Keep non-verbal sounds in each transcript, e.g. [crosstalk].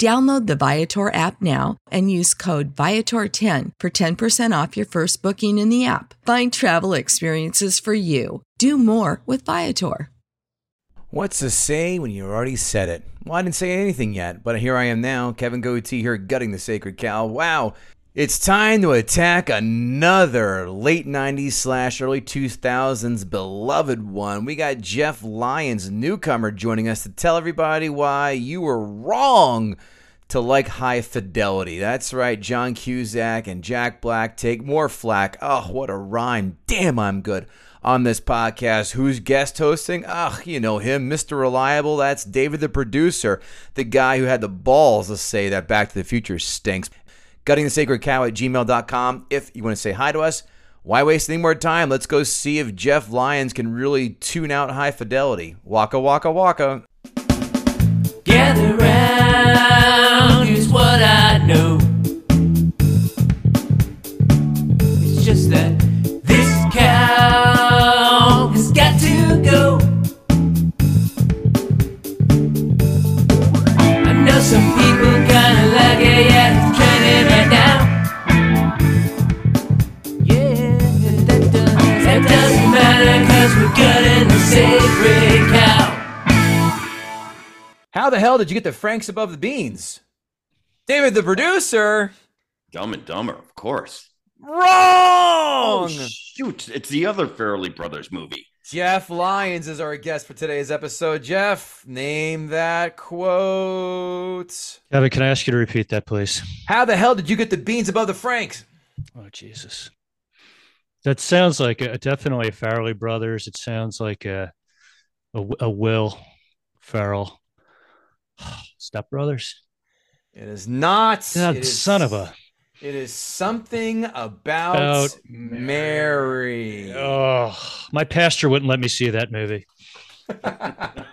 Download the Viator app now and use code Viator10 for 10% off your first booking in the app. Find travel experiences for you. Do more with Viator. What's to say when you already said it? Well, I didn't say anything yet, but here I am now, Kevin Gootee here, gutting the sacred cow. Wow, it's time to attack another late 90s slash early 2000s beloved one. We got Jeff Lyons, newcomer, joining us to tell everybody why you were wrong to like high fidelity. That's right, John Cusack and Jack Black take more flack. Oh, what a rhyme. Damn, I'm good. On this podcast, who's guest hosting? Ugh, you know him, Mr. Reliable. That's David the producer, the guy who had the balls to say that Back to the Future stinks. Gutting the Sacred Cow at gmail.com. If you want to say hi to us, why waste any more time? Let's go see if Jeff Lyons can really tune out high fidelity. Waka, waka, waka. Gather round, here's what I know. It's just that this cow has got to go. Sacred cow. How the hell did you get the Franks above the beans? David the producer. Dumb and Dumber, of course. Wrong! Oh, shoot. It's the other Farrelly Brothers movie. Jeff Lyons is our guest for today's episode. Jeff, name that quote. Kevin, can I ask you to repeat that, please? How the hell did you get the beans above the Franks? Oh, Jesus. That sounds like a, definitely a Farrelly Brothers. It sounds like a, a, a Will Ferrell. [sighs] Step Brothers. It is not. God, It is- son of a. It is something about, About Mary. Oh, my pastor wouldn't let me see that movie. [laughs] that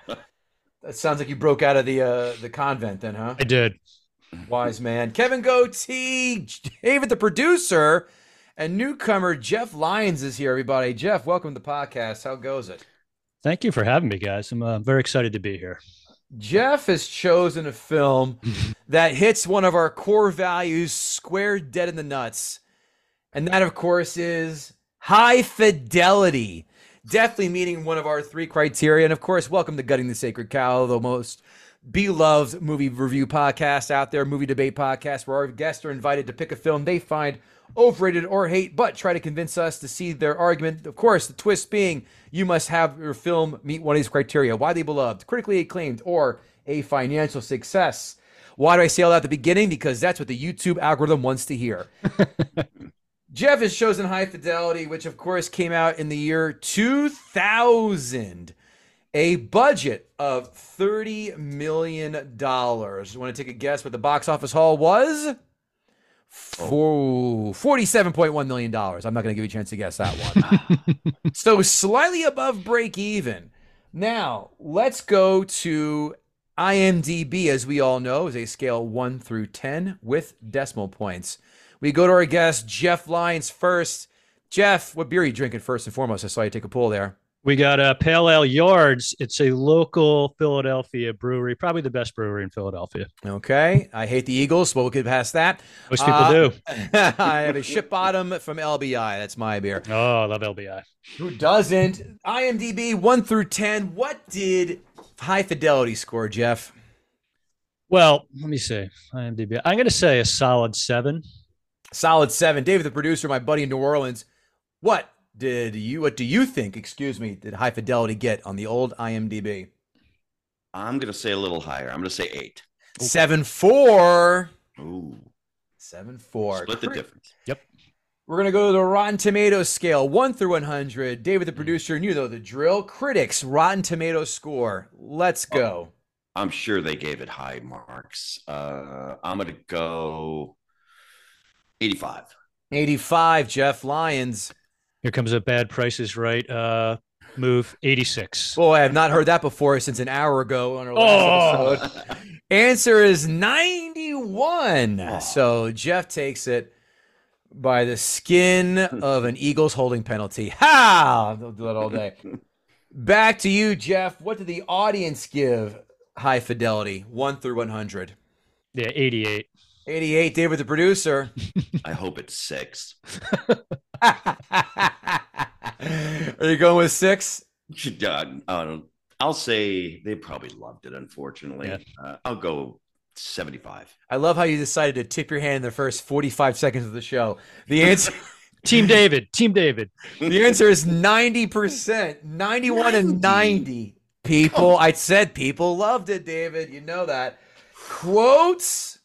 sounds like you broke out of the uh, the convent, then, huh? I did. Wise man. Kevin Gootee, David the producer, and newcomer Jeff Lyons is here, everybody. Jeff, welcome to the podcast. How goes it? Thank you for having me, guys. I'm uh, very excited to be here. Jeff has chosen a film [laughs] that hits one of our core values square dead in the nuts. And that, of course, is high fidelity. Definitely meeting one of our three criteria. And of course, welcome to Gutting the Sacred Cow, the most beloved movie review podcast out there, movie debate podcast, where our guests are invited to pick a film they find overrated or hate, but try to convince us to see their argument. Of course, the twist being you must have your film meet one of these criteria widely beloved, critically acclaimed, or a financial success. Why do I say all that at the beginning? Because that's what the YouTube algorithm wants to hear. [laughs] Jeff has chosen High Fidelity, which of course came out in the year 2000. A budget of $30 million. Want to take a guess what the box office haul was? For $47.1 million. I'm not going to give you a chance to guess that one. [laughs] so slightly above break even. Now, let's go to IMDb, as we all know, is a scale 1 through 10 with decimal points. We go to our guest, Jeff Lyons, first. Jeff, what beer are you drinking first and foremost? I saw you take a pull there. We got uh, Pale Ale Yards. It's a local Philadelphia brewery, probably the best brewery in Philadelphia. Okay. I hate the Eagles, but we'll get past that. Most people Uh, do. [laughs] I have a ship bottom from LBI. That's my beer. Oh, I love LBI. Who doesn't? IMDb 1 through 10. What did High Fidelity score, Jeff? Well, let me see. IMDb. I'm going to say a solid seven. Solid 7. David, the producer, my buddy in New Orleans. What did you, what do you think, excuse me, did High Fidelity get on the old IMDb? I'm gonna say a little higher. I'm gonna say eight. 7 4. Ooh, 7 4. split the difference. Yep we're going to go to the Rotten Tomatoes scale, 1 through 100. David, the producer, and you know the drill. Critics, Rotten Tomatoes score. Let's go. I'm sure they gave it high marks. Uh, I'm gonna go 85. 85, Jeff Lyons. Here comes a bad prices right uh, move. 86. Boy, I have not heard that before since an hour ago on our last Oh. episode. Answer is 91. Oh. So Jeff takes it by the skin of an Eagles holding penalty. Ha! They'll do that all day. [laughs] Back to you, Jeff. What did the audience give High Fidelity, 1 through 100? Yeah, 88. 88, David, the producer. [laughs] I hope it's six. [laughs] Are you going with six? Uh, I'll say they probably loved it. Unfortunately, Yeah. uh, I'll go 75. I love how you decided to tip your hand in the first 45 seconds of the show. The answer [laughs] Team David. Team David. the answer is 90%. 91 and 90. People, I said people loved it, David. You know that. Quotes.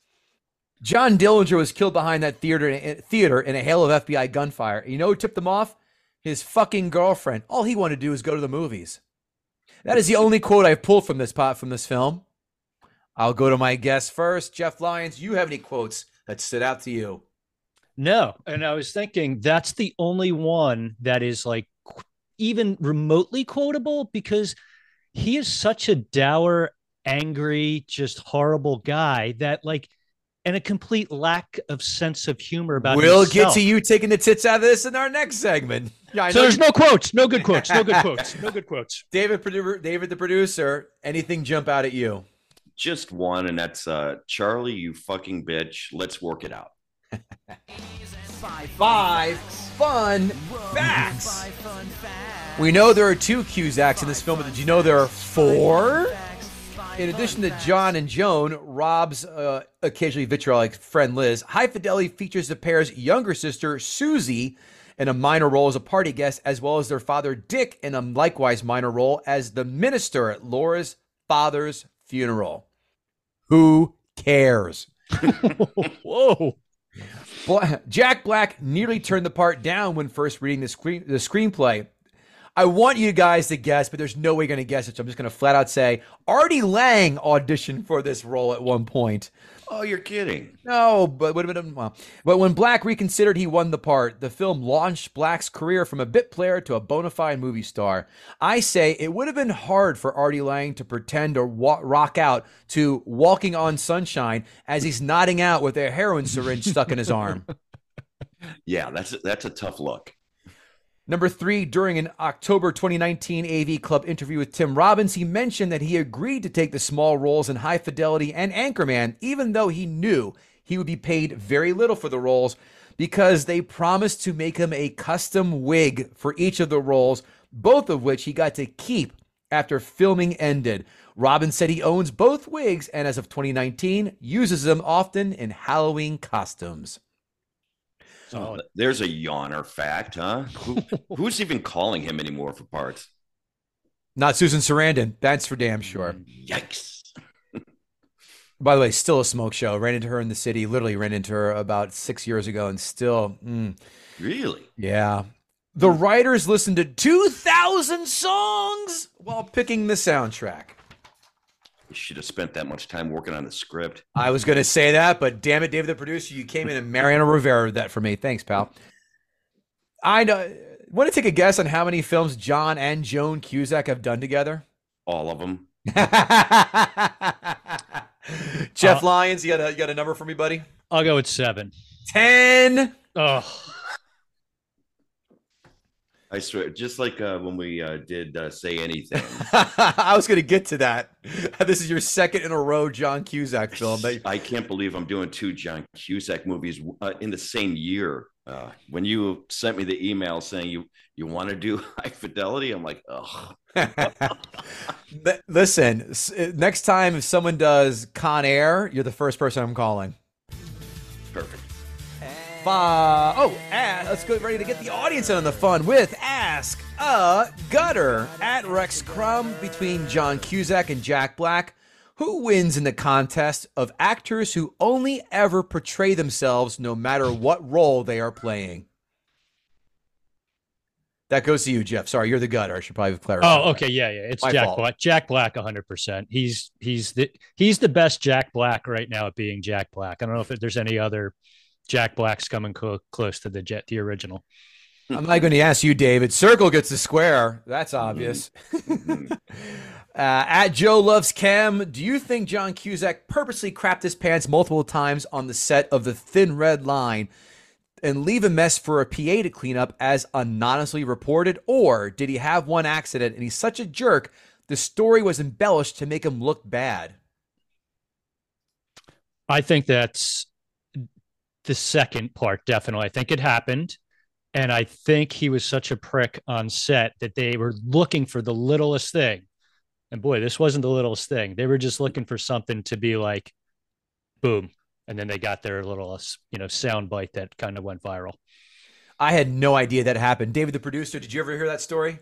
John Dillinger was killed behind that theater theater in a hail of FBI gunfire. You know who tipped them off? His fucking girlfriend. All he wanted to do was go to the movies. That is the only quote I've pulled from this pot from this film. I'll go to my guest first. Jeff Lyons, you have any quotes that stood out to you? No. And I was thinking that's the only one that is like even remotely quotable because he is such a dour, angry, just horrible guy that like and a complete lack of sense of humor about it. we'll himself. get to you taking the tits out of this in our next segment. Yeah, I So know there's you- no quotes, no good quotes, no good quotes, no good quotes. [laughs] David, David, the producer. Anything jump out at you? Just one, and that's uh, Charlie, you fucking bitch. Let's work it out. Five fun facts. We know there are two Cusacks in this film, but did you know there are four? In addition to John and Joan, Rob's uh, occasionally vitriolic friend Liz, High Fidelity features the pair's younger sister Susie in a minor role as a party guest, as well as their father Dick in a likewise minor role as the minister at Laura's father's funeral. Who cares? [laughs] Whoa. Jack Black nearly turned the part down when first reading the screen the screenplay. I want you guys to guess, but there's no way you're going to guess it. So I'm just going to flat out say Artie Lange auditioned for this role at one point. Oh, you're kidding. No, but would have been well. But when Black reconsidered, he won the part. The film launched Black's career from a bit player to a bona fide movie star. I say it would have been hard for Artie Lange to pretend or wa- rock out to "Walking on Sunshine" as he's nodding out with a heroin syringe stuck in his arm. [laughs] Yeah, that's that's a tough look. Number three, during an October 2019 AV Club interview with Tim Robbins, he mentioned that he agreed to take the small roles in High Fidelity and Anchorman, even though he knew he would be paid very little for the roles because they promised to make him a custom wig for each of the roles, both of which he got to keep after filming ended. Robbins said he owns both wigs and, as of 2019, uses them often in Halloween costumes. Solid. There's a yawner fact, huh? Who, [laughs] who's even calling him anymore for parts? Not Susan Sarandon, that's for damn sure. Yikes. By the way, still a smoke show. Ran into her in the city. Literally ran into her about six years ago, and still, mm, Really? yeah. The writers listened to 2,000 songs while picking the soundtrack. You should have spent that much time working on the script. I was going to say that, but damn it, David, the producer, you came in and Mariano Rivera did that for me. Thanks, pal. I know. Want to take a guess on how many films John and Joan Cusack have done together? All of them. [laughs] Jeff Uh, Lyons, you got a you got a number for me, buddy? I'll go with seven. Ten. Oh, I swear, just like uh, when we uh, did uh, say anything. [laughs] I was going to get to that. [laughs] This is your second in a row John Cusack film. That I can't believe I'm doing two John Cusack movies uh, in the same year. Uh, when you sent me the email saying you you want to do [laughs] High Fidelity, I'm like, oh, Listen, next time if someone does Con Air, you're the first person I'm calling. Uh, oh, let's get ready to get the audience in on the fun with Ask a Gutter at Rex Crumb between John Cusack and Jack Black. Who wins in the contest of actors who only ever portray themselves no matter what role they are playing? That goes to you, Jeff. Sorry, you're the gutter. I should probably clarify. Oh, okay, yeah, yeah. It's My Jack fault. Black. Jack Black, 100. percent He's he's the he's the best Jack Black right now at being Jack Black. I don't know if there's any other Jack Blacks coming co- close to the jet the original. I'm not going to ask you, David. Circle gets the square. That's obvious. Mhm. [laughs] uh, at Joe Loves Cam, do you think John Cusack purposely crapped his pants multiple times on the set of The Thin Red Line and leave a mess for a PA to clean up as anonymously reported? Or did he have one accident and he's such a jerk, the story was embellished to make him look bad? I think that's the second part, definitely. I think it happened. And I think he was such a prick on set that they were looking for the littlest thing. And boy, this wasn't the littlest thing. They were just looking for something to be like, boom. And then they got their little, uh, you know, sound bite that kind of went viral. I had no idea that happened. David, the producer, did you ever hear that story?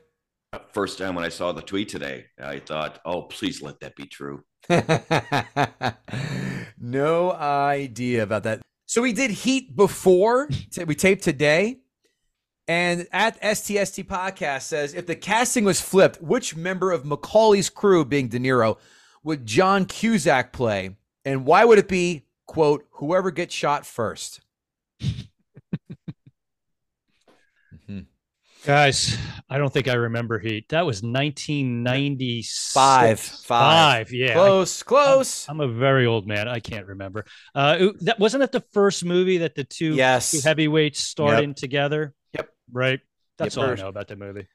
Uh, first time when I saw the tweet today, I thought, oh, please let that be true. [laughs] no idea about that. So we did Heat before we taped today. And at STST Podcast says if the casting was flipped, which member of McCauley's crew, being De Niro, would John Cusack play? And why would it be, quote, whoever gets shot first? Guys, I don't think I remember Heat. That was 1995. Five. Five. Five, yeah. Close, close. I'm a very old man. I can't remember. Uh, it- that wasn't that the first movie that the two, Yes. two heavyweights starred Yep. in together. Yep. Right. That's all I know about the movie.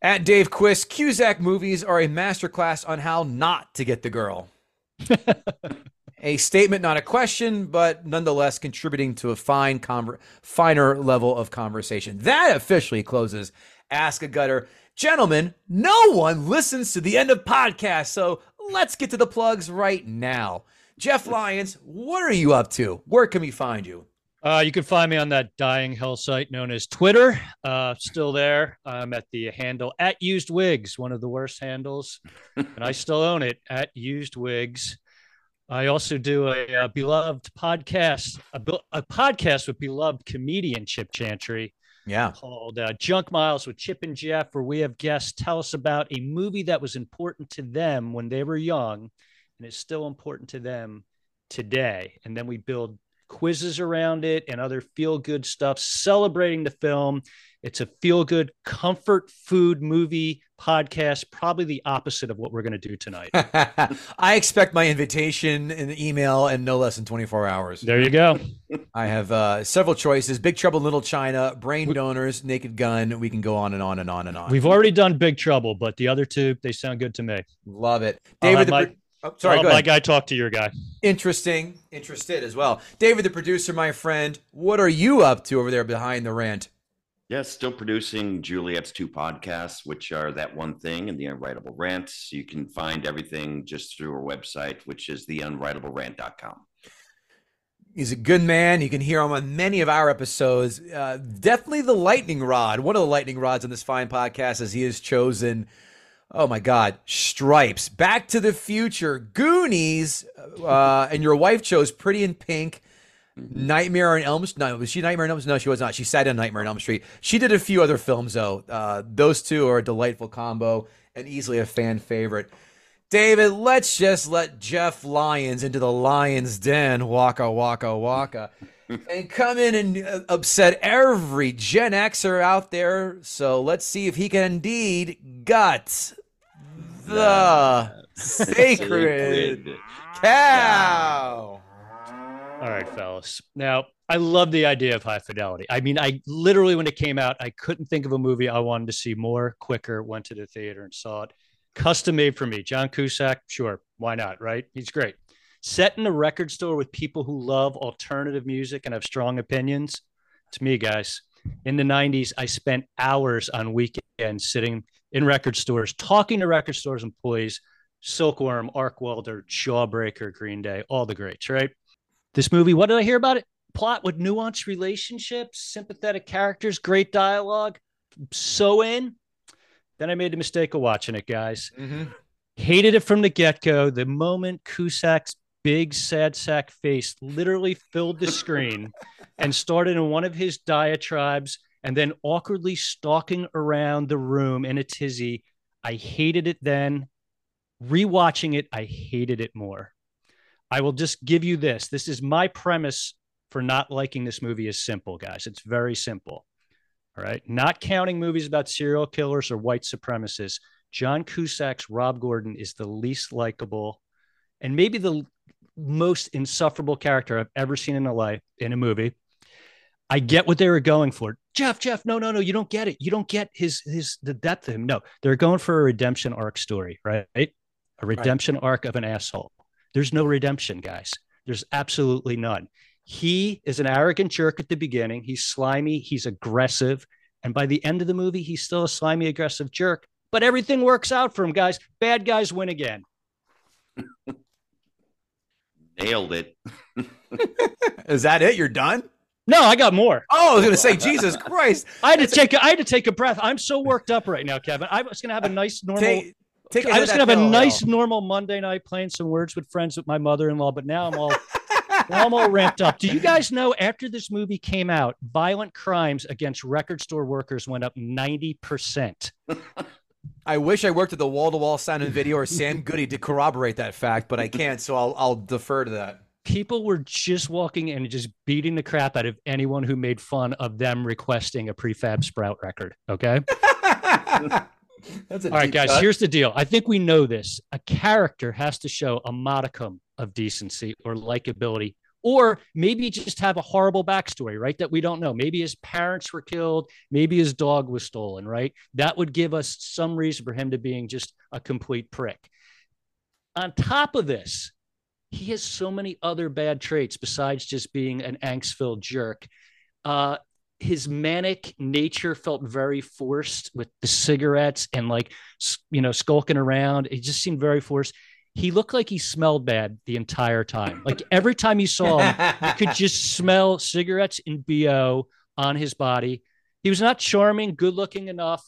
At Dave Quist, Cusack movies are a masterclass on how not to get the girl. [laughs] a statement, not a question, but nonetheless contributing to a fine, conver- finer level of conversation. That officially closes Ask a Gutter. Gentlemen, no one listens to the end of podcasts, so let's get to the plugs right now. Jeff Lyons, what are you up to? Where can we find you? Uh, you can find me on that dying hell site known as Twitter. Uh, still there. I'm at the handle at Used Wigs, one of the worst handles, and I still own it at Used Wigs. I also do a, uh beloved podcast, a, a podcast with beloved comedian Chip Chantry Yeah. called uh, Junk Miles with Chip and Jeff, where we have guests tell us about a movie that was important to them when they were young and is still important to them today. And then we build quizzes around it and other feel good stuff celebrating the film. It's a feel good comfort food movie podcast, probably the opposite of what we're going to do tonight. [laughs] I expect my invitation in the email in no less than 24 hours. there you go. I have uh, several choices: Big Trouble in Little China, Brain Donors, Naked Gun. We can go on and on and on and on. We've already done Big Trouble, but the other two, they sound good to me. love it, David. have The my- pro- oh, sorry, I'll go my ahead. guy talk to your guy. Interesting, interested as well. David, the producer, my friend. What are you up to over there behind the rant? Yes, still producing Juliet's two podcasts, which are That One Thing and The Unwritable Rants. You can find everything just through our website, which is theunwritablerant.com. He's a good man. You can hear him on many of our episodes. Uh, definitely the lightning rod. One of the lightning rods on this fine podcast, as he has chosen. Oh my God, Stripes, Back to the Future, Goonies, uh, and your wife chose Pretty in Pink, Nightmare on Elm Street. No, was she Nightmare on Elm Street? No, she was not. She sat in Nightmare on Elm Street. She did a few other films though. Uh, those two are a delightful combo and easily a fan favorite. David, let's just let Jeff Lyons into the lion's den, waka waka waka, and come in and uh, upset every Gen Xer out there. So let's see if he can indeed gut the sacred cow. All right, fellas. Now, I love the idea of high fidelity. I mean, I literally, when it came out, I couldn't think of a movie I wanted to see more quicker. Went to the theater and saw it. Custom made for me. John Cusack, sure. Why not? Right? He's great. Set in a record store with people who love alternative music and have strong opinions. It's me, guys. In the 90s, I spent hours on weekends sitting in record stores, talking to record stores employees, Silkworm, Arcwelder, Jawbreaker, Green Day, all the greats, right? This movie, what did I hear about it? Plot with nuanced relationships, sympathetic characters, great dialogue. So in. Then I made the mistake of watching it, guys. Mm-hmm. Hated it from the get go. The moment Cusack's big sad sack face literally filled the screen [laughs] and started in one of his diatribes and then awkwardly stalking around the room in a tizzy. I hated it then. Rewatching it, I hated it more. I will just give you this. This is my premise for not liking this movie is simple, guys. It's very simple. All right. Not counting movies about serial killers or white supremacists. John Cusack's Rob Gordon is the least likable and maybe the most insufferable character I've ever seen in a life in a movie. I get what they were going for. Jeff, Jeff, no, no, no, you don't get it. You don't get his his the depth of him. No, they're going for a redemption arc story, right? A redemption right. arc of an asshole. There's no redemption, guys. There's absolutely none. He is an arrogant jerk at the beginning. He's slimy, he's aggressive, and by the end of the movie, he's still a slimy, aggressive jerk. But everything works out for him, guys. Bad guys win again. [laughs] Nailed it. [laughs] Is that it? You're done? No, I got more. Oh, I was gonna say, Jesus Christ! [laughs] I had to take. A, I had to take a breath. I'm so worked up right now, Kevin. I was gonna have a nice normal. Take, take I was gonna have a nice normal Monday night playing some words with friends with my mother-in-law, but now I'm all. now I'm all ramped up. Do you guys know after this movie came out, violent crimes against record store workers went up 90%? I wish I worked at the wall to wall sound and video or Sam Goody to corroborate that fact, but I can't, so I'll I'll defer to that people were just walking in and just beating the crap out of anyone who made fun of them requesting a prefab sprout record. Okay. [laughs] All right, guys, cut. here's the deal. I think we know this. A character has to show a modicum of decency or likability, or maybe just have a horrible backstory, right? That we don't know. Maybe his parents were killed, maybe his dog was stolen, right? That would give us some reason for him to being just a complete prick. On top of this, he has so many other bad traits besides just being an angst filled jerk. Uh, his manic nature felt very forced with the cigarettes and like you know skulking around. It just seemed very forced. He looked like he smelled bad the entire time. Like every time you saw him, you could [laughs] just smell cigarettes and bo on his body. He was not charming, good looking enough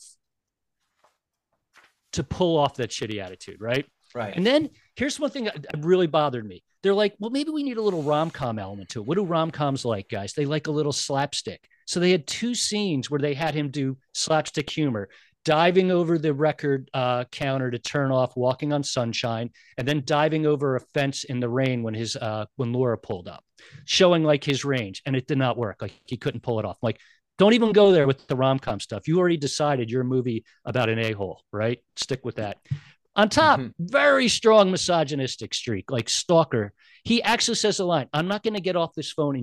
to pull off that shitty attitude, right? Right. And then here's one thing that really bothered me. They're like, well, maybe we need a little rom com element to it. What do rom coms like, guys? They like a little slapstick. So they had two scenes where they had him do slapstick humor, diving over the record uh, counter to turn off "Walking on Sunshine," and then diving over a fence in the rain when his uh, when Laura pulled up, showing like his range, and it did not work. Like he couldn't pull it off. like, don't even go there with the rom com stuff. You already decided you're movie about an a hole, right? Stick with that. On top, mm-hmm. very strong misogynistic streak, like stalker. He actually says a line, I'm not going to get off this phone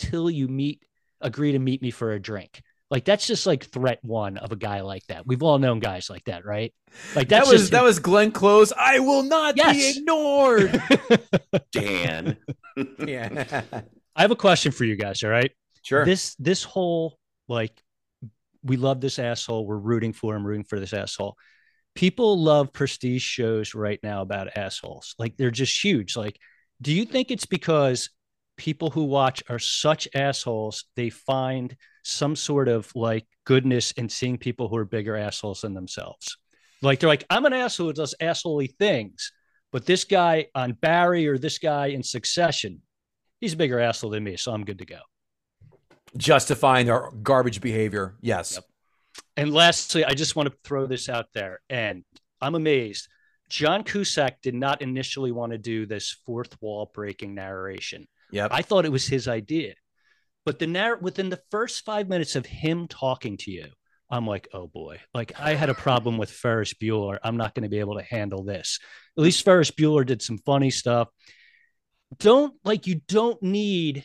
until you meet, agree to meet me for a drink. Like that's just like threat one of a guy like that. We've all known guys like that, right? Like that was just, that was Glenn Close. I will not yes. be ignored. [laughs] Dan. [laughs] yeah. I have a question for you guys. All right. Sure. This this whole like we love this asshole. We're rooting for him, rooting for this asshole people love prestige shows right now about assholes. Like they're just huge. Like, do you think it's because people who watch are such assholes, they find some sort of like goodness in seeing people who are bigger assholes than themselves? Like they're like, I'm an asshole who does assholey things, but this guy on Barry or this guy in Succession, he's a bigger asshole than me, so I'm good to go. Justifying their garbage behavior. Yes. Yep. And lastly, I just want to throw this out there, and I'm amazed. John Cusack did not initially want to do this fourth wall breaking narration. Yeah, I thought it was his idea, but the narr- within the first five minutes of him talking to you, I'm like, oh boy, like I had a problem with Ferris Bueller. I'm not going to be able to handle this. At least Ferris Bueller did some funny stuff. Don't like you don't need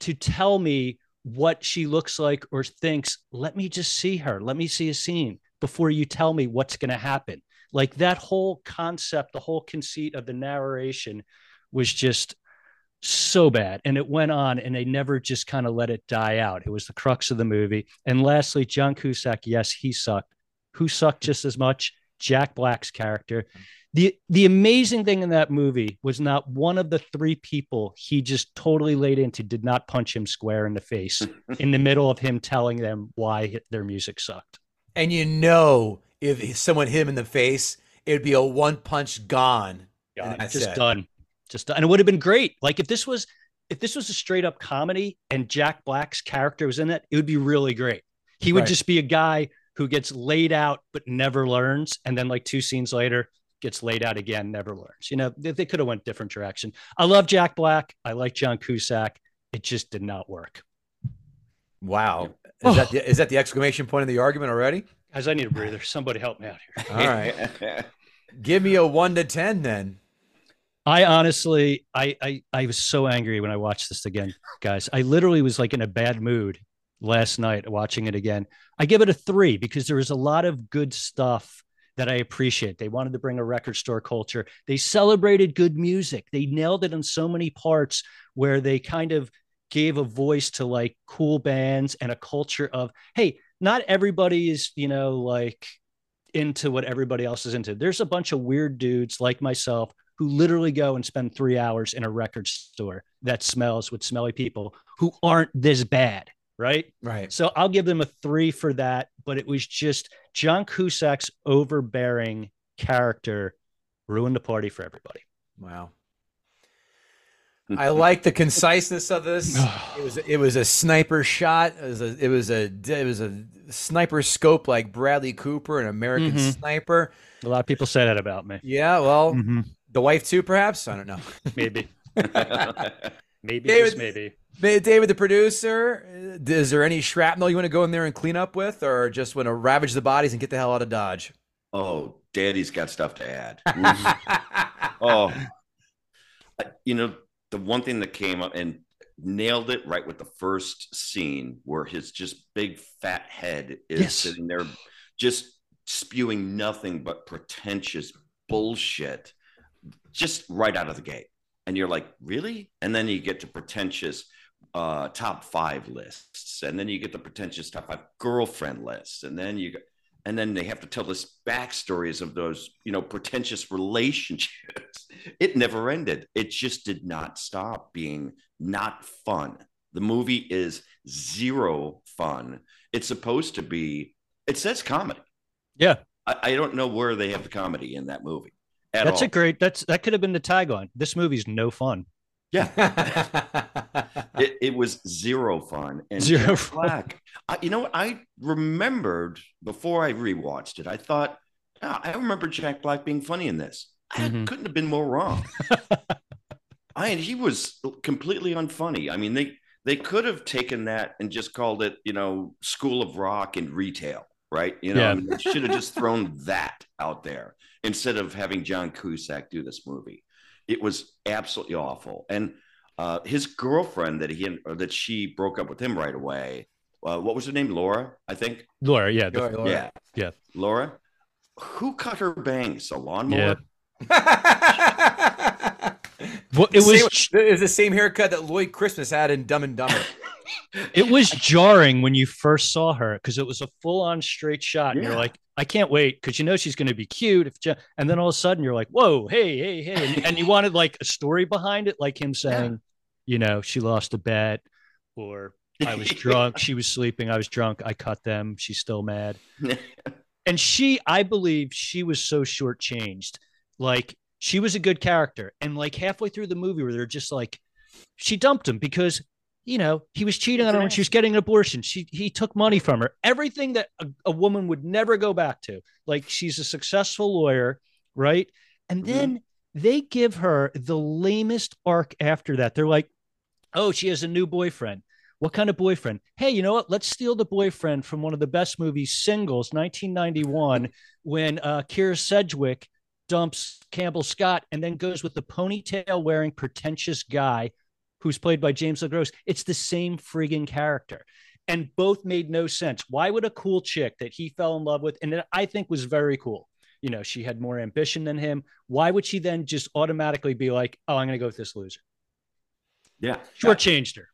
to tell me what she looks like or thinks. Let me just see her. Let me see a scene before you tell me what's going to happen. Like that whole concept, the whole conceit of the narration was just so bad. And it went on and they never just kind of let it die out. It was the crux of the movie. And lastly, John Cusack, yes, he sucked. Who sucked just as much? Jack Black's character. Hmm. The the amazing thing in that movie was not one of the three people he just totally laid into did not punch him square in the face [laughs] in the middle of him telling them why their music sucked. And you know, if someone hit him in the face, it would be a one punch gone. God, that's just it. done. Just done. And it would have been great. Like if this was if this was a straight up comedy and Jack Black's character was in it, it would be really great. He would Right. just be a guy who gets laid out but never learns, and then like two scenes later gets laid out again, never learns. You know, they, they could have went different direction. I love Jack Black. I like John Cusack. It just did not work. Wow. Is that oh. the, is that the exclamation point of the argument already? Guys, I need a breather. Somebody help me out here. All right. [laughs] Give me a one to ten then. I honestly, I, I, I was so angry when I watched this again, guys. I literally was like in a bad mood last night watching it again. I give it a three because there was a lot of good stuff that I appreciate. They wanted to bring a record store culture. They celebrated good music. They nailed it in so many parts where they kind of gave a voice to like cool bands and a culture of, hey, not everybody is, you know, like into what everybody else is into. There's a bunch of weird dudes like myself who literally go and spend three hours in a record store that smells with smelly people who aren't this bad, right? Right. So I'll give them a three for that. But it was just John Cusack's overbearing character ruined the party for everybody. Wow. I like the conciseness of this. [sighs] It was it was a sniper shot. It was a it was a it was a sniper scope like Bradley Cooper, an American Mhm. sniper. A lot of people say that about me. Yeah, well, Mhm. the wife too, perhaps. I don't know. Maybe, [laughs] [laughs] maybe, David- just maybe. David, the producer, uh, is there any shrapnel you want to go in there and clean up with, or just want to ravage the bodies and get the hell out of Dodge? oh, Daddy's got stuff to add. [laughs] oh, you know, the one thing that came up and nailed it right with the first scene where his just big fat head is Yes. sitting there just spewing nothing but pretentious bullshit just right out of the gate. And you're like, really? And then you get to pretentious uh, top five lists, and then you get the pretentious top five girlfriend lists, and then you and then they have to tell this backstories of those, you know, pretentious relationships. [laughs] It never ended. It just did not stop being not fun. The movie is zero fun. It's supposed to be. It says comedy. Yeah, I, I don't know where they have the comedy in that movie. At that's all. a great. That's that could have been the tagline. This movie's no fun. Yeah, [laughs] it, it was zero fun and Zero Jack fun. Black. I, you know what? I remembered before I rewatched it. I thought, "Ah, I remember Jack Black being funny in this. I Mhm. couldn't have been more wrong. [laughs] I mean, he was completely unfunny. I mean, they they could have taken that and just called it, you know, School of Rock and retail, right? You know, Yeah. I mean, they should have just thrown that out there instead of having John Cusack do this movie. It was absolutely awful. And uh, his girlfriend that he or that she broke up with him right away. Uh, what was her name? Laura, I think. Laura, yeah, the- Laura, Laura. Yeah, Yeah. Laura. Who cut her bangs? A lawnmower. [laughs] Well, it was Same- it was the same haircut that Lloyd Christmas had in Dumb and Dumber. It was jarring when you first saw her because it was a full on straight shot, and you're like, I can't wait because you know she's going to be cute. If Je- and then all of a sudden you're like, whoa, hey, hey, hey, and, and you wanted like a story behind it, like him saying, you know, she lost a bet, or I was [laughs] drunk, she was sleeping, I was drunk, I cut them, she's still mad. [laughs] and she i believe she was so shortchanged like she was a good character and like halfway through the movie where they're just like she dumped him because you know he was cheating on her when she was getting an abortion. She he took money from her. Everything that a, a woman would never go back to. Like she's a successful lawyer right? And Mhm. then they give her the lamest arc after that. They're like oh she has a new boyfriend. What kind of boyfriend? Hey, you know what? Let's steal the boyfriend from one of the best movies, Singles, 1991, when uh, Kyra Sedgwick dumps Campbell Scott and then goes with the ponytail wearing pretentious guy who's played by James LeGros. It's the same friggin' character. And both made no sense. Why would a cool chick that he fell in love with, and that I think was very cool, you know, she had more ambition than him. Why would she then just automatically be like, oh, I'm going to go with this loser? Yeah. Shortchanged her.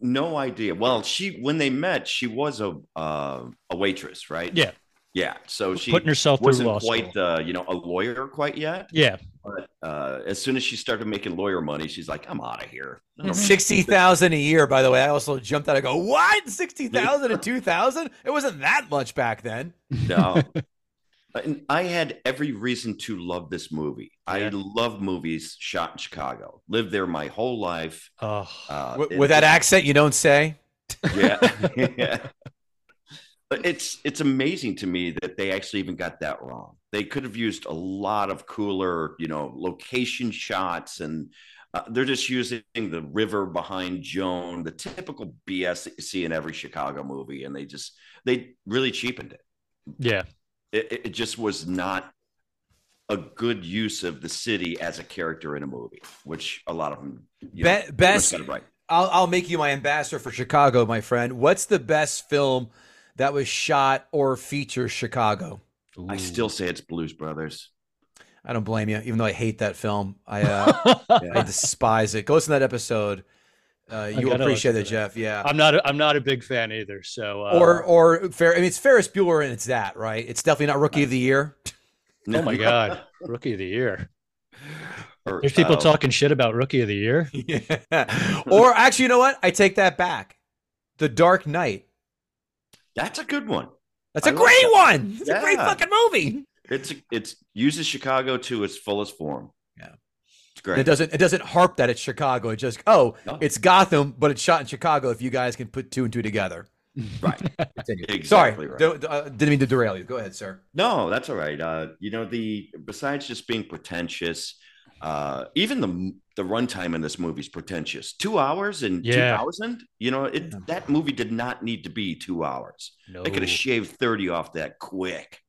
No idea. Well, she when they met, she was a uh, a waitress, right? Yeah. Yeah. So she Putting herself wasn't law quite uh, you know a lawyer quite yet. Yeah. But uh, as soon as she started making lawyer money, she's like, "I'm out of here." I don't Sixty thousand a year, by the way. I also jumped out. I go, what? Sixty thousand in [laughs] two thousand? It wasn't that much back then. No. [laughs] And I had every reason to love this movie. I love movies shot in Chicago. Lived there my whole life. Oh, Uh, With, it with that just- accent, you don't say. yeah. yeah. [laughs] But it's it's amazing to me that they actually even got that wrong. They could have used a lot of cooler, you know, location shots, and uh, they're just using the river behind Joan, the typical BS that you see in every Chicago movie, and they just they really cheapened it. yeah. It, it- it just was not a good use of the city as a character in a movie, which a lot of them you know, best- right. I'll, I'll make you my ambassador for Chicago, my friend. What's the best film that was shot or features Chicago? I still say it's Blues Brothers. I don't blame you, even though I hate that film. I uh, [laughs] I despise it. Go listen to that episode. Uh, you appreciate it, that. Jeff. Yeah. I'm not. A, I'm not a big fan either. So, uh, or or fair. I mean, it's Ferris Bueller, and it's that right. It's definitely not Rookie of the Year. [laughs] oh my [laughs] god, rookie of the year. Or, There's people uh, talking shit about rookie of the year. Yeah. or actually, you know what? I take that back. The Dark Knight. That's a good one. That's I a like great that. one. It's a great fucking movie. It's it's uses Chicago to its fullest form. Yeah. it's great. It doesn't. It doesn't harp that it's Chicago. It just oh, No. it's Gotham, but it's shot in Chicago. If you guys can put two and two together. [laughs] right. Exactly Sorry, right. uh, didn't mean to derail you. Go ahead, sir. No, that's all right. Uh, you know the besides just being pretentious, uh, even the the runtime in this movie is pretentious. Two hours in two Yeah. thousand. You know it. That movie did not need to be two hours. No. They could have shaved thirty off that quick,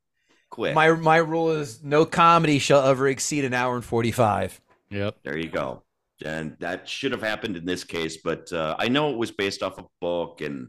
quick. My my rule is no comedy shall ever exceed an hour and forty five. Yep. There you go. And that should have happened in this case, but uh, I know it was based off a book and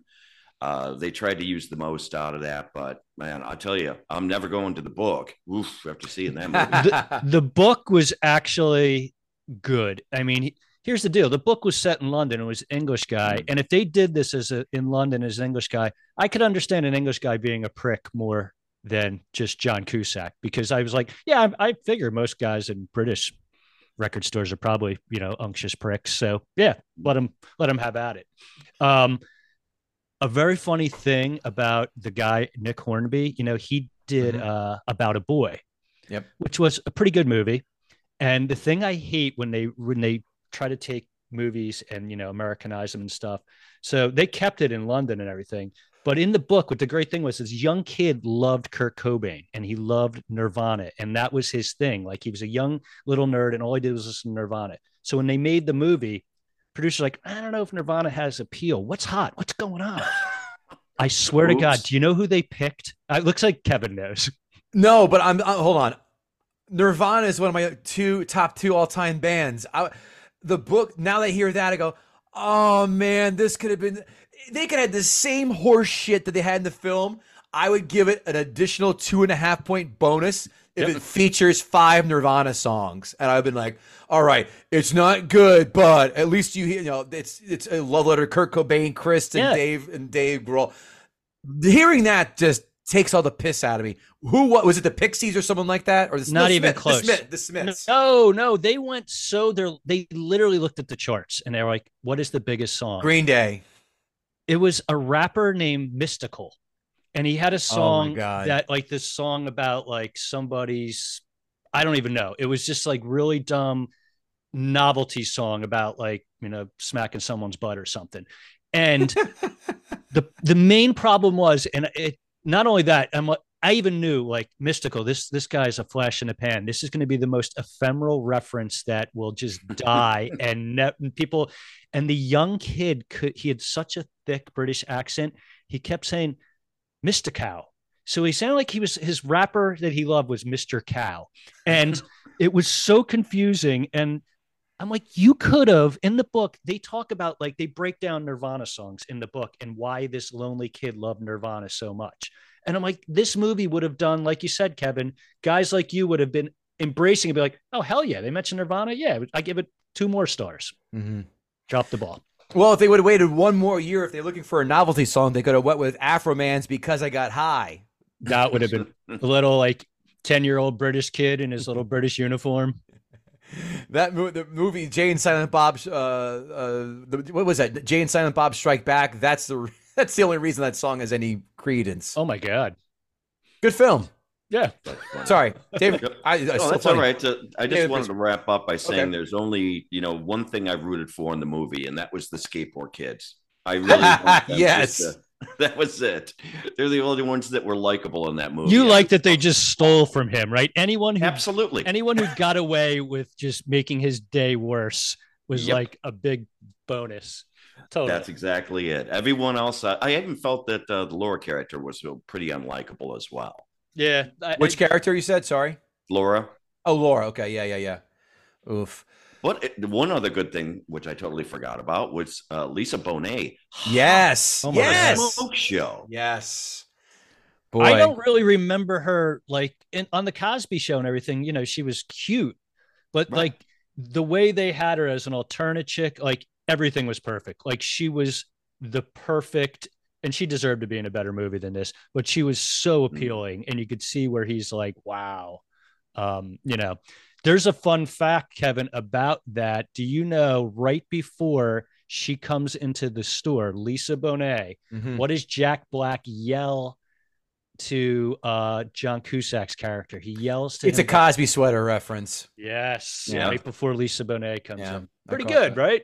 uh, they tried to use the most out of that. But man, I'll tell you, I'm never going to the book. Oof, after seeing that movie. The book was actually good. I mean, he- here's the deal: the book was set in London. It was English guy, Mm. and if they did this as a in London as an English guy, I could understand an English guy being a prick more than just John Cusack because I was like, yeah, I, I figure most guys in British record stores are probably you know unctuous pricks. So yeah, let them let them have at it. Um, a very funny thing about the guy Nick Hornby, you know, he did Mhm. uh, about a boy, Yep. which was a pretty good movie. And the thing I hate when they when they try to take movies and you know Americanize them and stuff, so they kept it in London and everything. But in the book, what the great thing was, this young kid loved Kurt Cobain and he loved Nirvana, and that was his thing. Like he was a young little nerd, and all he did was listen to Nirvana. So when they made the movie, producers like, I don't know if Nirvana has appeal. What's hot? What's going on? [laughs] I swear to God, do you know who they picked? Uh, It looks like Kevin knows. [laughs] No, but I'm uh, hold on. Nirvana is one of my two top two all time bands. I, the book. Now that I hear that, I go, oh man, this could have been. They could have had the same horse shit that they had in the film. I would give it an additional two and a half point bonus if Yep. it features five Nirvana songs, and I've been like, all right, it's not good, but at least you hear, you know, it's it's a love letter, to Kurt Cobain, Chris, and Yeah. Dave and Dave Grohl. Hearing that just takes all the piss out of me. Who? What was it? The Pixies or someone like that? Or the Not the even Smith- close. The, Smith, the Smiths. No, no, they went so they're they literally looked at the charts and they're like, "What is the biggest song?" Green Day. It was a rapper named Mystikal, and he had a oh song God. that like this song about like somebody's I don't even know. It was just like really dumb novelty song about like you know smacking someone's butt or something, and [laughs] the the main problem was, and it not only that, I'm like, I even knew like Mystikal. This this guy's a flash in the pan. This is going to be the most ephemeral reference that will just [laughs] die, and ne- and people, and the young kid could. He had such a thick British accent. He kept saying, "Mr. Cow." So he sounded like he was his rapper that he loved was Mr. Cow, and [laughs] it was so confusing. And I'm like, you could have in the book. They talk about like they break down Nirvana songs in the book and why this lonely kid loved Nirvana so much. And I'm like, this movie would have done, like you said, Kevin. Guys like you would have been embracing and be like, oh hell yeah, they mentioned Nirvana. Yeah, I give it two more stars. Mm-hmm. Drop the ball. Well, if they would have waited one more year, if they're looking for a novelty song, they could have went with Afroman's "Because I Got High." That would have been a little like ten year old British kid in his little British uniform. [laughs] That mo- the movie Jane Silent Bob's uh, uh, the, what was that? Jay and Silent Bob Strike Back. That's the [laughs] that's the only reason that song has any credence. Oh my god. Good film. Yeah. Sorry, David. Yep. I, I, so that's funny. all right. Uh, I just Yeah, wanted to wrap up by saying Okay. there's only you know one thing I've rooted for in the movie, and that was the skateboard kids. I [laughs] really Yes. to- [laughs] that was it. They're the only ones that were likable in that movie. You I- like that they just stole from him, right? Anyone who absolutely. anyone who got away with just making his day worse was Yep. like a big bonus. Totally. That's exactly it. Everyone else, uh, I even felt that uh, the Laura character was uh, pretty unlikable as well. Yeah. I- Which I- character you said? Sorry. Laura. Oh, Laura. Okay. Yeah. Yeah. Yeah. Oof. But it- one other good thing, which I totally forgot about, was uh, Lisa Bonet. Yes. Oh yes. Smoke show. Yes. Boy. I don't really remember her like in, on the Cosby show and everything. You know, she was cute, but Right. like the way they had her as an alternate chick, like everything was perfect. Like she was the perfect, and she deserved to be in a better movie than this. But she was so Mm. appealing, and you could see where he's like, "Wow." Um, you know, there's a fun fact, Kevin, about that. Do you know right before she comes into the store, Lisa Bonet? Mhm. What does Jack Black yell to uh John Cusack's character? He yells to It's a him. Cosby sweater reference. yes, Yeah. right before Lisa Bonet comes Yeah, in. Pretty good, that. right?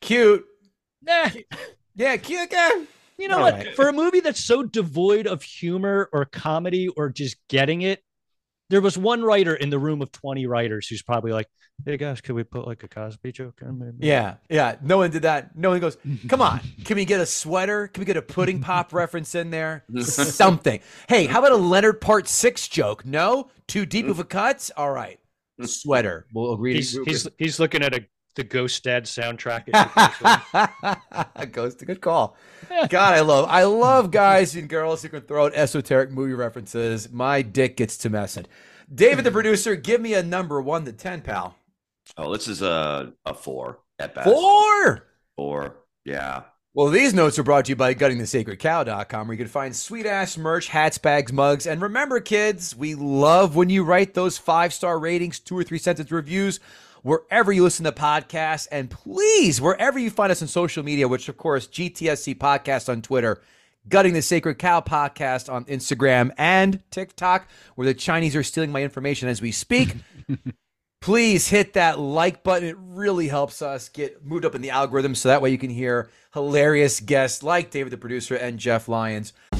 Cute. Yeah. Yeah. Cute. Yeah. You know All what? right. For a movie that's so devoid of humor or comedy or just getting it, there was one writer in the room of 20 writers who's probably like, hey guys, could we put like a Cosby joke in? Maybe? Yeah. Yeah. No one did that. No one goes, [laughs] come on. Can we get a sweater? Can we get a pudding pop [laughs] reference in there? [laughs] Something. Hey, how about a Leonard Part Six joke? No? Too deep of a cut. All right. Sweater. We'll agree He's, to he's, he's looking at a the Ghost Dad soundtrack. [laughs] A ghost, good call. God, I love I love guys and girls who can throw out esoteric movie references. My dick gets to messing. David, the producer, give me a number one to ten, pal. Oh, this is a, a four at best. Four. Four. Yeah. Well, these notes are brought to you by guttingthesacredcow.com, where you can find sweet ass merch, hats, bags, mugs. And remember, kids, we love when you write those five star ratings, two or three sentence reviews, wherever you listen to podcasts. And please, wherever you find us on social media, which of course, GTSC Podcast on Twitter, Gutting the Sacred Cow Podcast on Instagram and TikTok, where the Chinese are stealing my information as we speak. [laughs] please hit that like button. It really helps us get moved up in the algorithm so that way you can hear hilarious guests like David the producer and Jeff Lyons.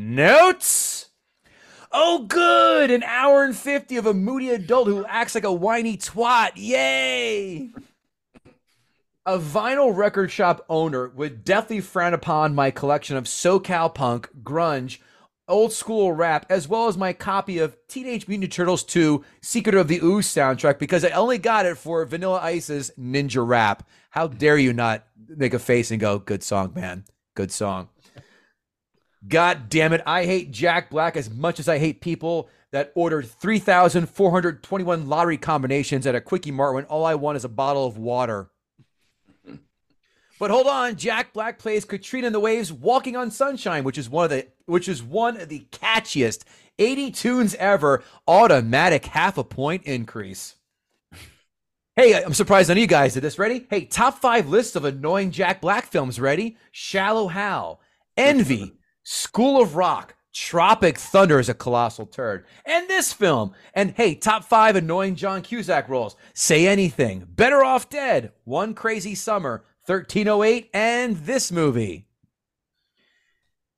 Notes. Oh, good. An hour and 50 of a moody adult who acts like a whiny twat. Yay. A vinyl record shop owner would deathly frown upon my collection of SoCal punk, grunge, old school rap, as well as my copy of Teenage Mutant Turtles 2 Secret of the Ooze soundtrack because I only got it for Vanilla Ice's Ninja Rap. How dare you not make a face and go, good song, man. Good song. God damn it. I hate Jack Black as much as I hate people that ordered 3,421 lottery combinations at a Quickie Mart when all I want is a bottle of water. But hold on, Jack Black plays Katrina and the Waves Walking on Sunshine, which is one of the which is one of the catchiest 80 tunes ever. Automatic half a point increase. Hey, I'm surprised none of you guys did this. Ready? Hey, top five list of annoying Jack Black films. Ready? Shallow Hal, Envy, School of Rock, Tropic Thunder is a colossal turd. And this film. And hey, top five annoying John Cusack roles. Say Anything, Better Off Dead, One Crazy Summer, 1308, and this movie.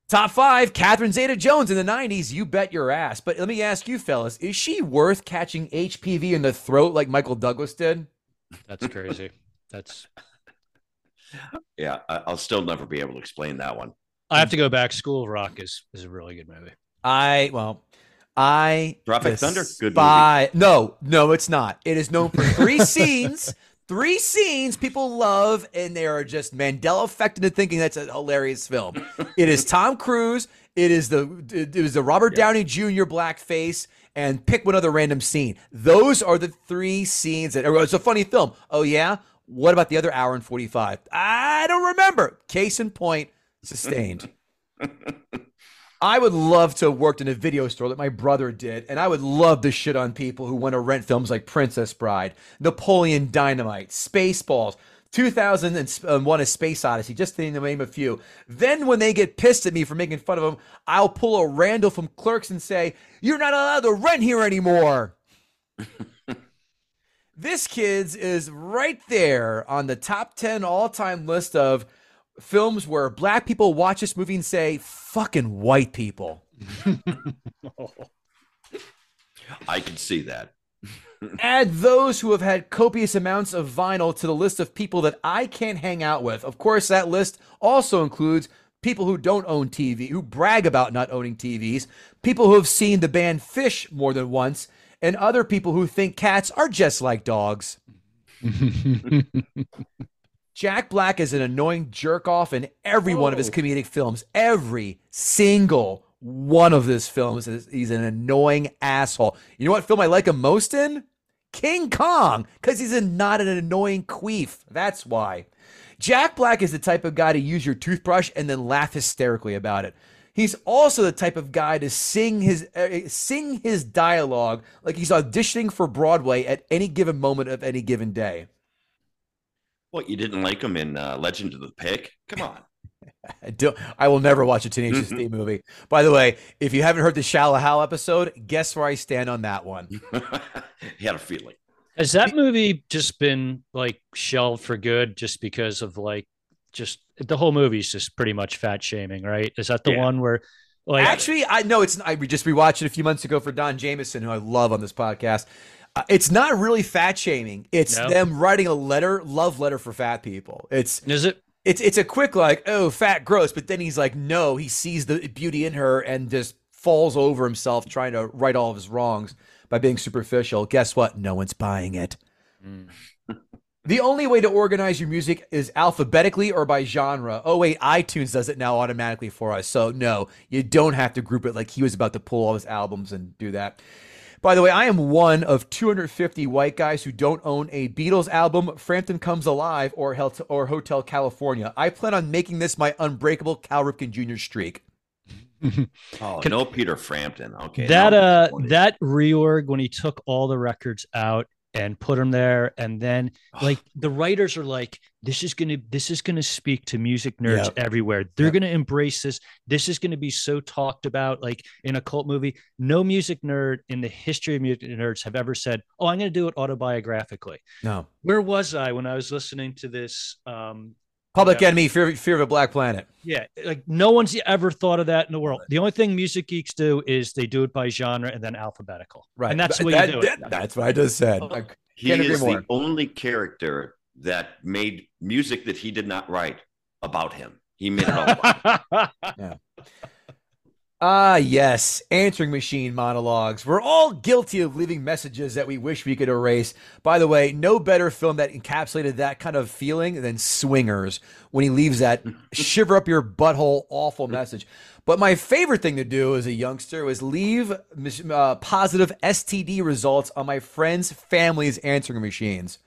Top five, Catherine Zeta Jones in the 90s. You bet your ass. But let me ask you, fellas, is she worth catching HPV in the throat like Michael Douglas did? That's crazy. That's [laughs] Yeah, I- I'll still never be able to explain that one. I have to go back. School of Rock is is a really good movie. I, well, I. Tropic Thunder? Good despise- No, no, it's not. It is known for three [laughs] scenes. Three scenes people love, and they are just Mandela affected into thinking that's a hilarious film. It is Tom Cruise. It is the it was the Robert Downey Jr. blackface, and pick one other random scene. Those are the three scenes that oh, it's a funny film. Oh yeah, what about the other hour and forty five? I don't remember. Case in point, sustained. I would love to have worked in a video store like my brother did, and I would love to shit on people who want to rent films like Princess Bride, Napoleon Dynamite, Spaceballs, 2001 A Space Odyssey, just to name a few. Then when they get pissed at me for making fun of them, I'll pull a Randall from Clerks and say, You're not allowed to rent here anymore. [laughs] this kids is right there on the top 10 all-time list of films where black people watch this movie and say, fucking white people. [laughs] I can see that. Add those who have had copious amounts of vinyl to the list of people that I can't hang out with. Of course, that list also includes people who don't own TV, who brag about not owning TVs, people who have seen the band Phish more than once, and other people who think cats are just like dogs. [laughs] Jack Black is an annoying jerk off in every one of his comedic films. Every single one of his films is he's an annoying asshole. You know what film I like him most in? King Kong, because he's a, not an annoying queef. That's why. Jack Black is the type of guy to use your toothbrush and then laugh hysterically about it. He's also the type of guy to sing his uh, sing his dialogue like he's auditioning for Broadway at any given moment of any given day. What you didn't like him in uh, Legend of the Pick? Come on. [laughs] I, do, I will never watch a Tenacious D movie. By the way, if you haven't heard the Shallow Hal episode, guess where I stand on that one. [laughs] he had a feeling. Has that movie just been like shelved for good just because of like just the whole movie's just pretty much fat shaming, right? Is that the Yeah. one where like Actually, I know it's. I just rewatched it a few months ago for Don Jameson, who I love on this podcast. Uh, it's not really fat shaming. It's No? them writing a letter, love letter for fat people. It's is it it's it's a quick like, oh, fat, gross. But then he's like, no, he sees the beauty in her and just falls over himself trying to right all of his wrongs by being superficial. Guess what? No one's buying it. The only way to organize your music is alphabetically or by genre. Oh, wait, iTunes does it now automatically for us. So, no, you don't have to group it like he was about to pull all his albums and do that. By the way, I am one of 250 white guys who don't own a Beatles album, Frampton Comes Alive, or, Hel- or Hotel California. I plan on making this my unbreakable Cal Ripken Jr. streak. [laughs] Oh, no Peter Frampton. Okay. that now uh that reorg when he took all the records out and put them there and then like the writers are like this is gonna this is gonna speak to music nerds Yep. everywhere they're Yep. gonna embrace this this is gonna be so talked about like in a cult movie no music nerd in the history of music nerds have ever said oh i'm gonna do it autobiographically No. where was i when i was listening to this um Public Yeah. Enemy, Fear, Fear of a Black Planet. yeah, like no one's ever thought of that in the world. The only thing music geeks do is they do it by genre and then alphabetical. Right. And that's the way That- you do it. That's what I just said. Oh, I he is more. the only character that made music that he did not write about him. He made it all. [laughs] Ah, yes, answering machine monologues. We're all guilty of leaving messages that we wish we could erase. By the way, no better film that encapsulated that kind of feeling than Swingers when he leaves that [laughs] shiver up your butthole awful message. But my favorite thing to do as a youngster was leave uh, positive STD results on my friends' families' answering machines.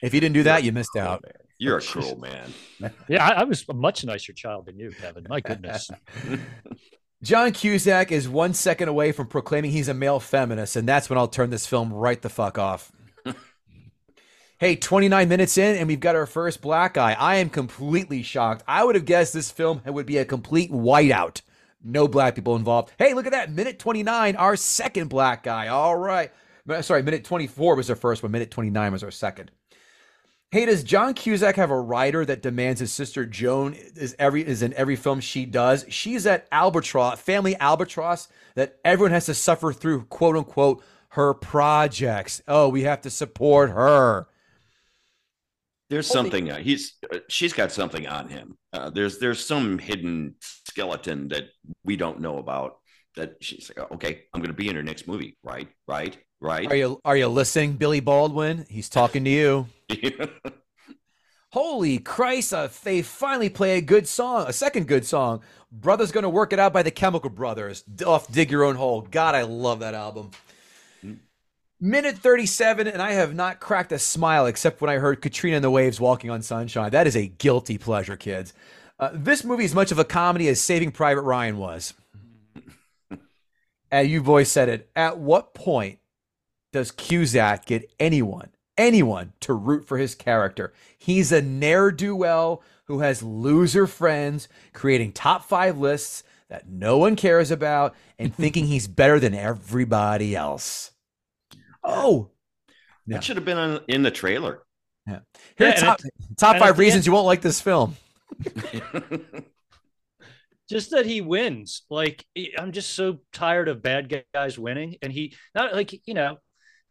If you didn't do that, you missed out. You're a [laughs] oh, cruel man. yeah, I, I was a much nicer child than you, Kevin. My goodness. [laughs] John Cusack is one second away from proclaiming he's a male feminist, and that's when I'll turn this film right the fuck off. [laughs] hey, 29 minutes in, and we've got our first black guy. I am completely shocked. I would have guessed this film would be a complete whiteout. No black people involved. Hey, look at that. Minute 29, our second black guy. All right. Uh, sorry, minute 24 was our first one. Minute 29 was our second. Hey, does John Cusack have a writer that demands his sister Joan is every is in every film she does? She's at Albatross, family Albatross, that everyone has to suffer through, quote unquote, her projects. Oh, we have to support her. There's something uh, he's uh, she's got something on him. Uh, there's there's some hidden skeleton that we don't know about. That she's like, okay, I'm going to be in her next movie, right? Right? Right? Are you are you listening, Billy Baldwin? He's talking to you. [laughs] Holy Christ! Uh, they finally play a good song, a second good song. Brother's gonna work it out by the Chemical Brothers. Off, dig your own hole. God, I love that album. Minute 37, and I have not cracked a smile except when I heard Katrina and the Waves walking on sunshine. That is a guilty pleasure, kids. Uh, this movie is much of a comedy as Saving Private Ryan was. And you boys said it. At what point does Cusack get anyone, anyone to root for his character? He's a ne'er do well who has loser friends, creating top five lists that no one cares about and [laughs] thinking he's better than everybody else. Oh, that should have been on, in the trailer. Yeah. Here Yeah, are top, top five reasons you won't like this film. [laughs] [laughs] just that he wins. Like I'm just so tired of bad guys winning, and he not like you know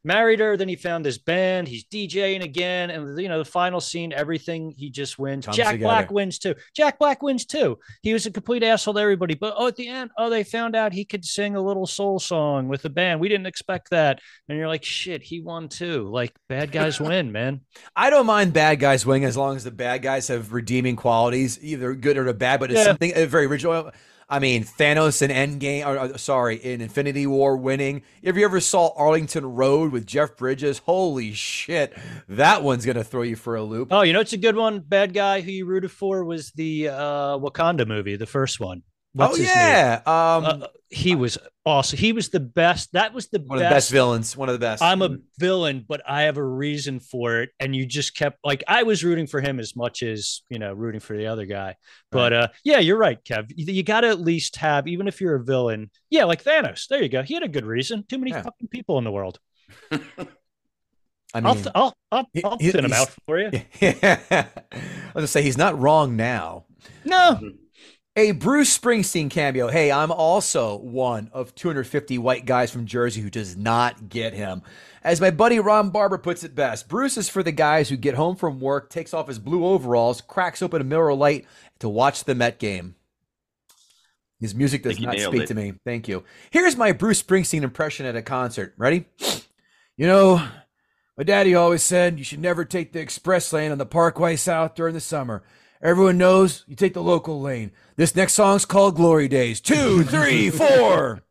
married her. Then he found this band. He's DJing again, and you know the final scene, everything he just wins. Comes Jack together. Black wins too. Jack Black wins too. He was a complete asshole to everybody, but oh, at the end, oh, they found out he could sing a little soul song with the band. We didn't expect that, and you're like, shit, he won too. Like bad guys [laughs] win, man. I don't mind bad guys winning as long as the bad guys have redeeming qualities, either good or bad, but it's Yeah. something very original. I mean, Thanos in Endgame, or, sorry, in Infinity War winning. If you ever saw Arlington Road with Jeff Bridges, holy shit, that one's going to throw you for a loop. Oh, you know, it's a good one. Bad guy who you rooted for was the uh, Wakanda movie, the first one. What's oh, his name? yeah. Um, Uh, he was awesome. He was the best. That was the one of the best villains. One of the best. I'm a villain, but I have a reason for it. And you just kept like I was rooting for him as much as you know rooting for the other guy. But uh, yeah, you're right, Kev. You, you got to at least have, even if you're a villain. Yeah, like Thanos. There you go. He had a good reason. Too many Yeah. fucking people in the world. [laughs] I I'll, mean, I'll, I'll, he- I'll he- thin him out for you. [laughs] I was going to say, he's not wrong now. No, A Bruce Springsteen cameo. Hey, I'm also one of 250 white guys from Jersey who does not get him. As my buddy Ron Barber puts it best, Bruce is for the guys who get home from work, takes off his blue overalls, cracks open a Miller Lite to watch the Met game. His music does not speak it. to me. Thank you. Here's my Bruce Springsteen impression at a concert. Ready? [sniffs] You know, my daddy always said you should never take the express lane on the Parkway South during the summer. Everyone knows you take the local lane. This next song's called Glory Days. Two, three, [laughs] four.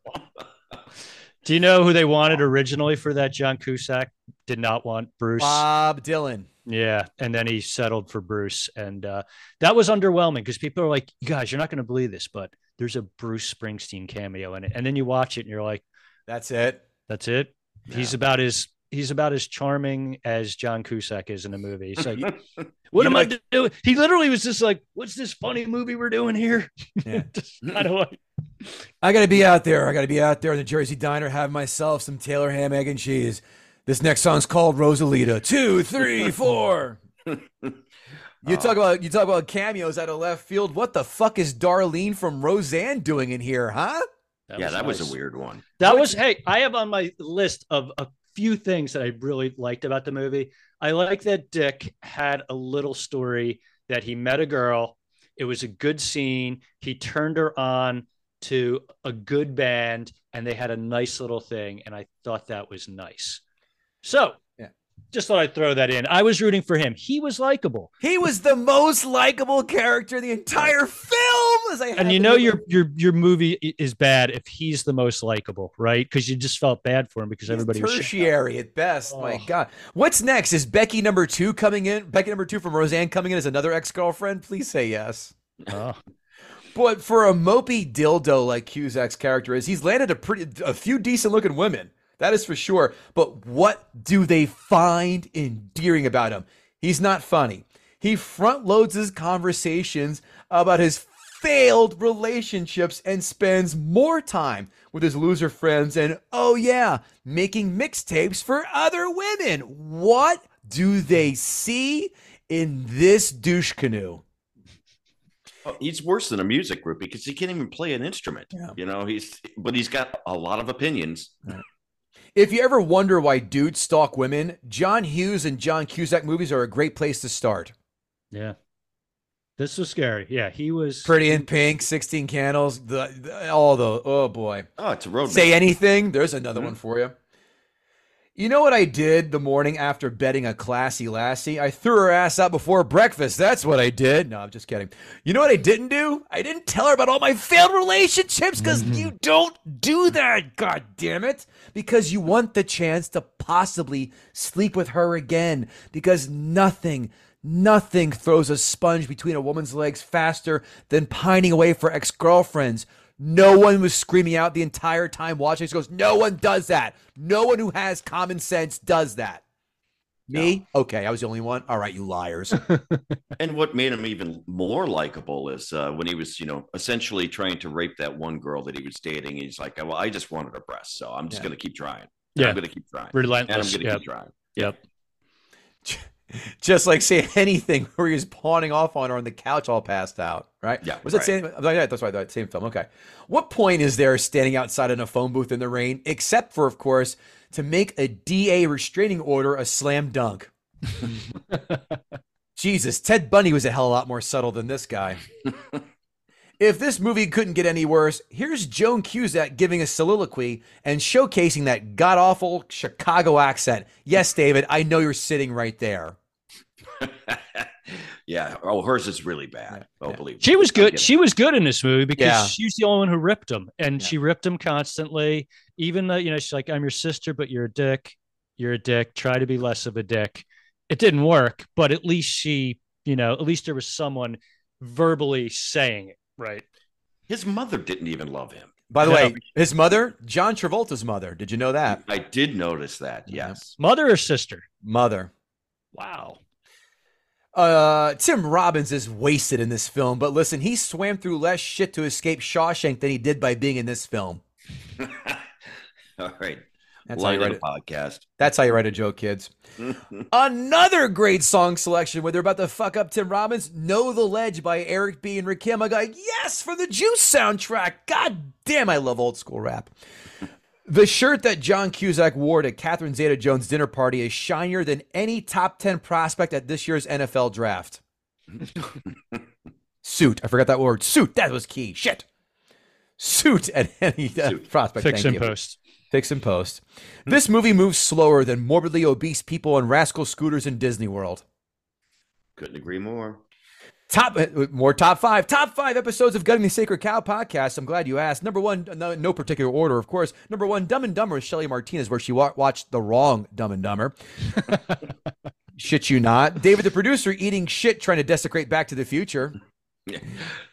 Do you know who they wanted originally for that? John Cusack did not want Bruce. Bob Dylan. Yeah, and then he settled for Bruce, and uh, that was underwhelming because people are like, "You guys, you're not going to believe this, but there's a Bruce Springsteen cameo in it." And then you watch it, and you're like, That's it. "That's it." He's about as he's about as charming as John Cusack is in the movie. He's [laughs] like, "What You am like- I doing?" He literally was just like, "What's this funny movie we're doing here?" Yeah. [laughs] Just kind I got to be out there. I got to be out there in the Jersey Diner, have myself some Taylor ham, egg, and cheese. This next song's called Rosalita. Two, three, [laughs] four. You uh. talk about you talk about cameos out of left field. What the fuck is Darlene from Roseanne doing in here, huh? yeah, that was a weird one. That was hey, I have on my list of a few things that I really liked about the movie. I like that Dick had a little story that he met a girl. It was a good scene. He turned her on to a good band and they had a nice little thing. And I thought that was nice. So. Just thought I'd throw that in. I was rooting for him. He was likable. He was the most likable character in the entire film. As I And you know your your your movie is bad if he's the most likable, right? Because you just felt bad for him because He's everybody was shitting on him. tertiary at best. Oh. My. God, what's next? Is Becky number two coming in? Becky number two from Roseanne coming in as another ex girlfriend? Please say yes. Oh. But for a mopey dildo like Cusack's character is, he's landed a pretty a few decent looking women. That is for sure. But what do they find endearing about him? He's not funny. He front loads his conversations about his failed relationships and spends more time with his loser friends and oh yeah, making mixtapes for other women. What do they see in this douche canoe? Oh, he's worse than a music group because he can't even play an instrument. Yeah. You know, he's but he's got a lot of opinions. If you ever wonder why dudes stalk women, John Hughes and John Cusack movies are a great place to start. Yeah. This was scary. Yeah, he was Pretty in Pink, 16 Candles, the, the- all the oh boy. Oh, it's a road. Say anything, there's another Mhm. one for you. You know what I did the morning after betting a classy lassie? I threw her ass out before breakfast. That's what I did. No, I'm just kidding. You know what I didn't do? I didn't tell her about all my failed relationships because mm-hmm. you don't do that, god damn it. Because you want the chance to possibly sleep with her again. Because nothing, nothing throws a sponge between a woman's legs faster than pining away for ex girlfriends. No one was screaming out the entire time watching. She goes, No one does that. No one who has common sense does that. Me? Okay, I was the only one. All right, you liars. [laughs] And what made him even more likable is uh, when he was, you know, essentially trying to rape that one girl that he was dating. He's like, "Well, I just wanted her breast, so I'm just Yeah. going to keep trying. Yeah. I'm going to keep trying, and I'm relentless. going to Yep. keep trying." Yep. Just like say [laughs] anything [laughs] where he was pawning off on her on the couch all passed out, right? Yeah, Was that right. same? oh, Yeah, that's right. That same film. Okay. What point is there standing outside in a phone booth in the rain, except for, of course, to make a DA restraining order a slam dunk? [laughs] Jesus, Ted Bundy was a hell of a lot more subtle than this guy. if this movie couldn't get any worse, here's Joan Cusack giving a soliloquy and showcasing that god awful Chicago accent. Yes, David, I know you're sitting right there. [laughs] yeah. Oh, hers is really bad. Yeah, Oh, yeah. believe me. She was good. She was good in this movie because Yeah. she was the only one who ripped him, and Yeah. she ripped him constantly. Even though you know she's like, "I'm your sister, but you're a dick. You're a dick. Try to be less of a dick." It didn't work, but at least she, you know, at least there was someone verbally saying it, right? His mother didn't even love him. By the No. way, his mother, John Travolta's mother. Did you know that? I did notice that. Yes. Mother or sister? Mother. Wow. Uh, Tim Robbins is wasted in this film, but listen, he swam through less shit to escape Shawshank than he did by being in this film. [laughs] All right. That's how you write a podcast. That's how you write a joke, kids. [laughs] Another great song selection when they're about to fuck up Tim Robbins. Know the Ledge by Eric B. and Rakim. I go, yes, for the Juice soundtrack. God damn, I love old school rap. The shirt that John Cusack wore to Catherine Zeta Jones' dinner party is shinier than any top 10 prospect at this year's NFL draft. [laughs] Suit. I forgot that word. Suit. That was key. Shit. Suit at any uh, Suit. prospect. Fix and you. post. Fix and post. This movie moves slower than morbidly obese people on rascal scooters in Disney World. Couldn't agree more. Top uh, more top five, top five episodes of Gutting the Sacred Cow podcast. I'm glad you asked. Number one, no, no particular order, of course. Number one, Dumb and Dumber with Shelly Martinez, where she wa- watched the wrong Dumb and Dumber. [laughs] shit you not. David, the producer, eating shit, trying to desecrate Back to the Future. Yeah,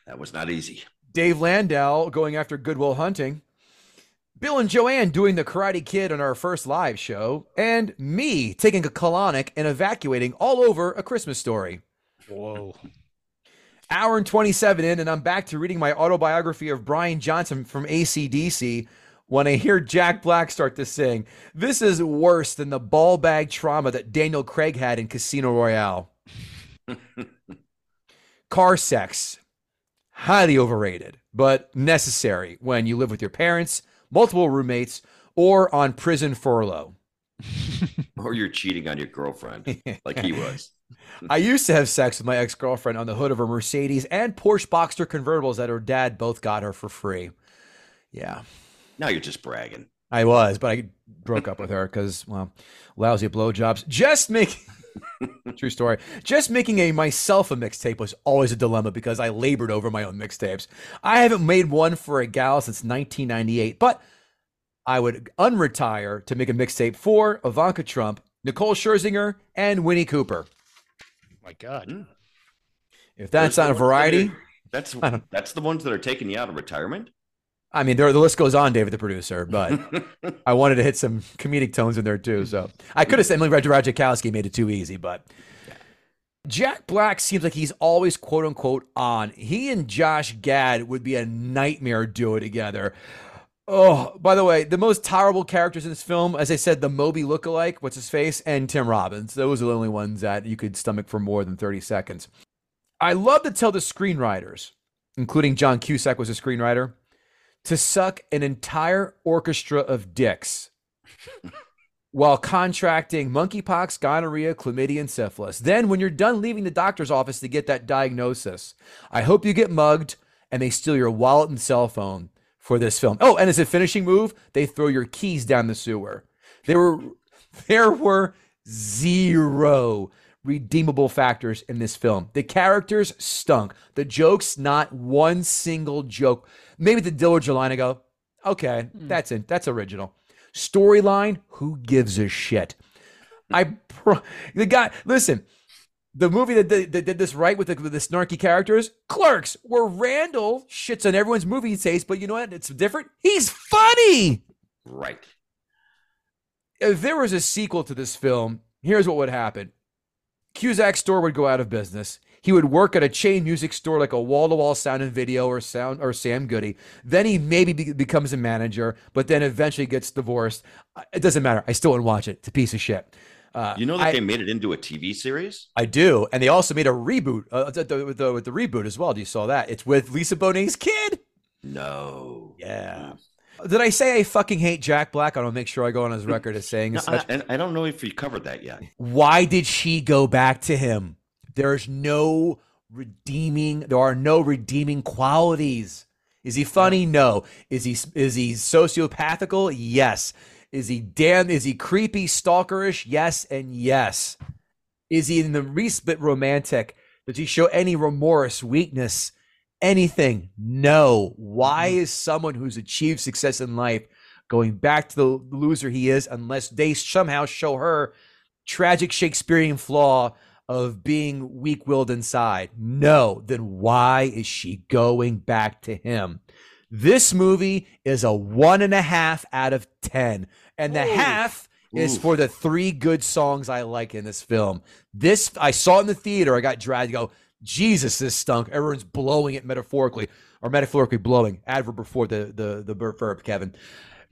that was not easy. Dave Landau going after Good Will Hunting. Bill and Joanne doing the Karate Kid on our first live show, and me taking a colonic and evacuating all over a Christmas story. Whoa. Hour and 27 in, and I'm back to reading my autobiography of Brian Johnson from ACDC when I hear Jack Black start to sing. This is worse than the ball bag trauma that Daniel Craig had in Casino Royale. [laughs] Car sex, highly overrated, but necessary when you live with your parents, multiple roommates, or on prison furlough. [laughs] or you're cheating on your girlfriend like he was. [laughs] I used to have sex with my ex girlfriend on the hood of her Mercedes and Porsche Boxster convertibles that her dad both got her for free. Yeah, Now you're just bragging. I was, but I broke up with her because, well, lousy blowjobs. Just making, [laughs] true story, just making a myself a mixtape was always a dilemma because I labored over my own mixtapes. I haven't made one for a gal since 1998, but I would unretire to make a mixtape for Ivanka Trump, Nicole Scherzinger, and Winnie Cooper. my God. Hmm. If that's Those not a are the ones that variety—that's that's the ones that are taking you out of retirement. I mean, there, the list goes on, David, the producer, but [laughs] I wanted to hit some comedic tones in there too. So I could have said Emily Ratajkowski made it too easy, but Jack Black seems like he's always quote unquote on. He and Josh Gad would be a nightmare duo together. Oh, by the way, the most tolerable characters in this film, as I said, the Moby lookalike, what's his face, and Tim Robbins. Those are the only ones that you could stomach for more than 30 seconds. I love to tell the screenwriters, including John Cusack was a screenwriter, to suck an entire orchestra of dicks [laughs] while contracting monkeypox, gonorrhea, chlamydia, and syphilis. Then, when you're done leaving the doctor's office to get that diagnosis, I hope you get mugged and they steal your wallet and cell phone for this film. Oh, and as a finishing move, they throw your keys down the sewer. There were [laughs] there were zero redeemable factors in this film. The characters stunk. The jokes, not one single joke. Maybe the Dillinger line, I go, okay, hmm. that's it. That's original. Storyline, who gives a shit? I pro- [laughs] the guy. Listen, the movie that did, that did this right with the, with the snarky characters, Clerks, where Randall shits on everyone's movie taste, but you know what? It's different. He's funny. Right. If there was a sequel to this film, here's what would happen. Cusack's store would go out of business. He would work at a chain music store like a wall-to-wall sound and video or sound or Sam Goody. Then he maybe be- becomes a manager, but then eventually gets divorced. Uh, It doesn't matter. I still wouldn't watch it. It's a piece of shit. Uh, You know that I- they made it into a TV series. I do, and they also made a reboot uh, the- the- with, the, with the reboot as well. Do you saw that? It's with Lisa Bonet's kid. No. Yeah. Did I say I fucking hate Jack Black? I want to make sure I go on his record as saying No, such. I, I don't know if you covered that yet. Why did she go back to him? There's no redeeming. There are no redeeming qualities. Is he funny? No. Is he is he sociopathical? Yes. Is he damn? Is he creepy, stalkerish? Yes, and yes. Is he in the least bit romantic? Does he show any remorse, weakness, anything? No. Why mm-hmm. is someone who's achieved success in life going back to the loser he is unless they somehow show her tragic Shakespearean flaw of being weak willed inside? No. Then why is she going back to him? This movie is a one and a half out of 10. And the Ooh. half is Oof. for the three good songs I like in this film. This, I saw in the theater. I got dragged to go, Jesus, this stunk. Everyone's blowing it metaphorically, or metaphorically blowing. Adverb before the, the, the verb, verb, Kevin.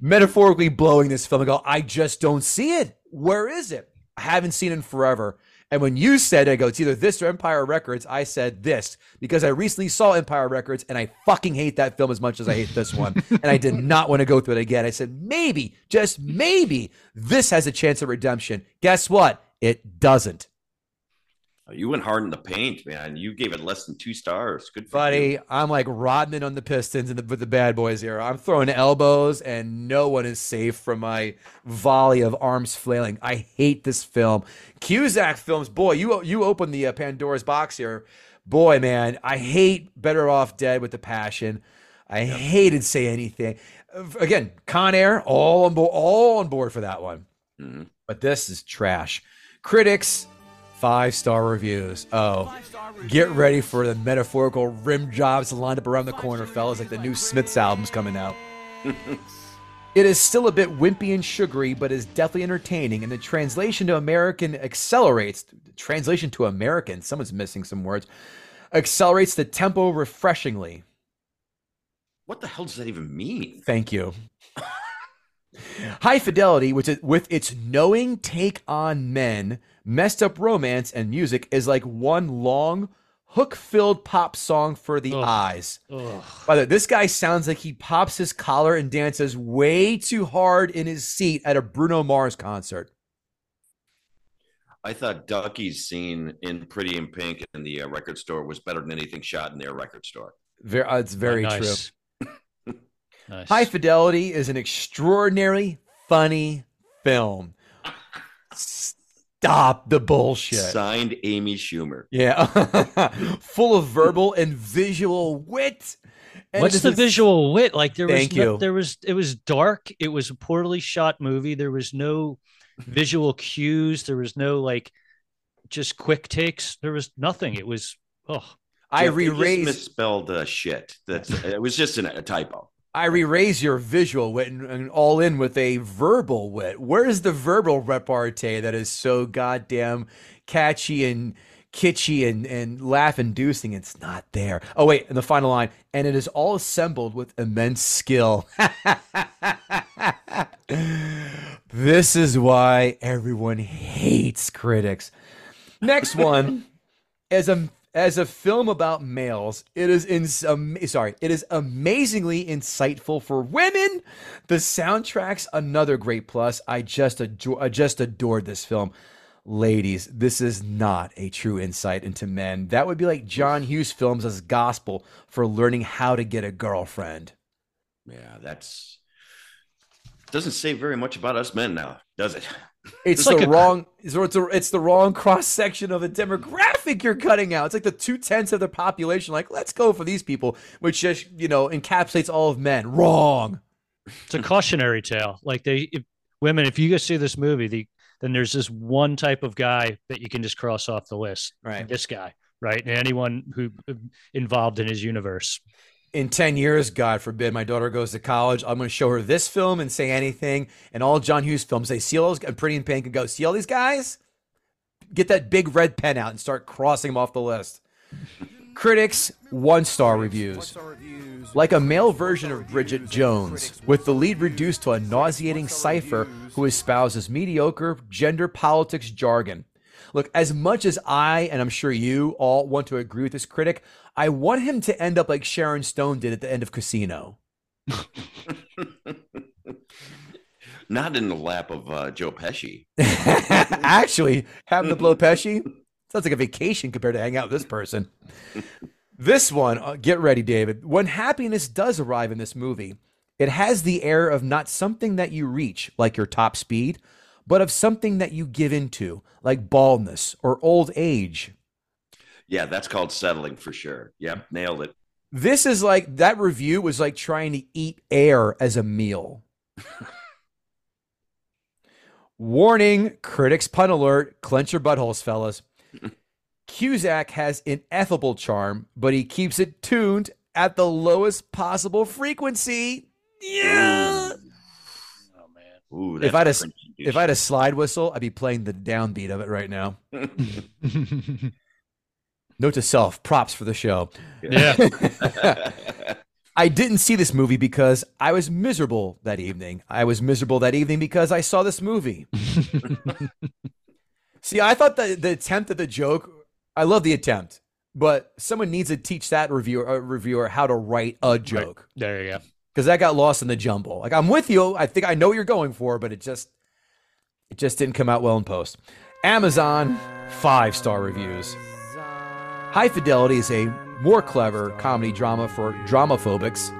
Metaphorically blowing this film. I go, I just don't see it. Where is it? I haven't seen it in forever. And when you said, I go, it's either this or Empire Records, I said this because I recently saw Empire Records and I fucking hate that film as much as I hate this one. [laughs] and I did not want to go through it again. I said, maybe, just maybe, this has a chance of redemption. Guess what? It doesn't. Oh, You went hard in the paint, man. You gave it less than two stars. Good for Buddy, you. I'm like Rodman on the Pistons and the, with the bad boys here. I'm throwing elbows, and no one is safe from my volley of arms flailing. I hate this film. Cusack films, boy, you you open the uh, Pandora's box here, boy, man. I hate Better Off Dead with the passion. I hated Say Anything. Again, Con Air, all on board, all on board for that one. Mhm. But this is trash. Critics, five star reviews. Oh, get ready for the metaphorical rim jobs lined up around the corner, fellas, like the new Smiths album's coming out. [laughs] it is still a bit wimpy and sugary, but is definitely entertaining. And the translation to American accelerates. Translation to American, someone's missing some words. Accelerates the tempo refreshingly. What the hell does that even mean? Thank you. High Fidelity, which is, with its knowing take on men, messed up romance and music, is like one long hook-filled pop song for the Ugh. eyes. Ugh. By the way, this guy sounds like he pops his collar and dances way too hard in his seat at a Bruno Mars concert. I thought Ducky's scene in Pretty in Pink in the uh, record store was better than anything shot in their record store. Very, uh, it's very Oh, true. nice. [laughs] nice. High Fidelity is an extraordinary, funny film. [laughs] Stop the bullshit. Signed Amy Schumer. Yeah. [laughs] Full of verbal and visual wit. And What's the visual wit? Like there was no- you. there was it was dark. It was a poorly shot movie. There was no visual cues. There was no like just quick takes. There was nothing. It was oh I Yeah, re-raise misspelled uh, shit. That's it was just an, a typo. I re-raise your visual wit and, and all in with a verbal wit. Where's the verbal repartee that is so goddamn catchy and kitschy and, and laugh-inducing? It's not there. Oh wait, and the final line, and it is all assembled with immense skill. [laughs] this is why everyone hates critics. Next one [laughs] as a as a film about males, it is in um, sorry, it is amazingly insightful for women. The soundtrack's another great plus. I just adore, I just adored this film. Ladies, this is not a true insight into men. That would be like John Hughes films as gospel for learning how to get a girlfriend. Yeah, that's doesn't say very much about us men now, does it? It's, It's like the a- wrong. It's, it's, the- it's the wrong cross section of the demographic you're cutting out. It's like the two tenths of the population. Like, let's go for these people, which just you know encapsulates all of men. Wrong. it's a cautionary tale. Like they if, women, if you go see this movie, the then there's this one type of guy that you can just cross off the list. Right. This guy, right? And anyone who involved in his universe. In ten years, God forbid, my daughter goes to college. I'm going to show her this film and say anything, and all John Hughes films. They see all those and Pretty in Pink and go, see all these guys. Get that big red pen out and start crossing them off the list. Critics one star reviews. Like a male version of Bridget Jones, with the lead reduced to a nauseating cipher who espouses mediocre gender politics jargon. Look, as much as I, and I'm sure you all want to agree with this critic, I want him to end up like Sharon Stone did at the end of Casino. [laughs] Not in the lap of uh, Joe Pesci. [laughs] Actually, having to blow Pesci sounds like a vacation compared to hang out with this person. This one, uh, get ready, David. When happiness does arrive in this movie, it has the air of not something that you reach, like your top speed, but of something that you give into, like baldness or old age. Yeah, that's called settling for sure. Yep, nailed it. This is like that review was like trying to eat air as a meal. [laughs] Warning, critics pun alert, clench your buttholes, fellas. [laughs] Cusack has ineffable charm, but he keeps it tuned at the lowest possible frequency. Yeah. Ooh, If I had a, if I had a slide whistle, I'd be playing the downbeat of it right now. [laughs] Note to self, props for the show. yeah. [laughs] I didn't see this movie because I was miserable that evening. I was miserable that evening because I saw this movie. [laughs] see, I thought the the attempt at the joke, I love the attempt, but someone needs to teach that reviewer uh, reviewer how to write a joke There you go. Because that got lost in the jumble. Like I'm with you. I think I know what you're going for, but it just it just didn't come out well in post. Amazon five star reviews. High Fidelity is a more clever comedy drama for dramaphobics.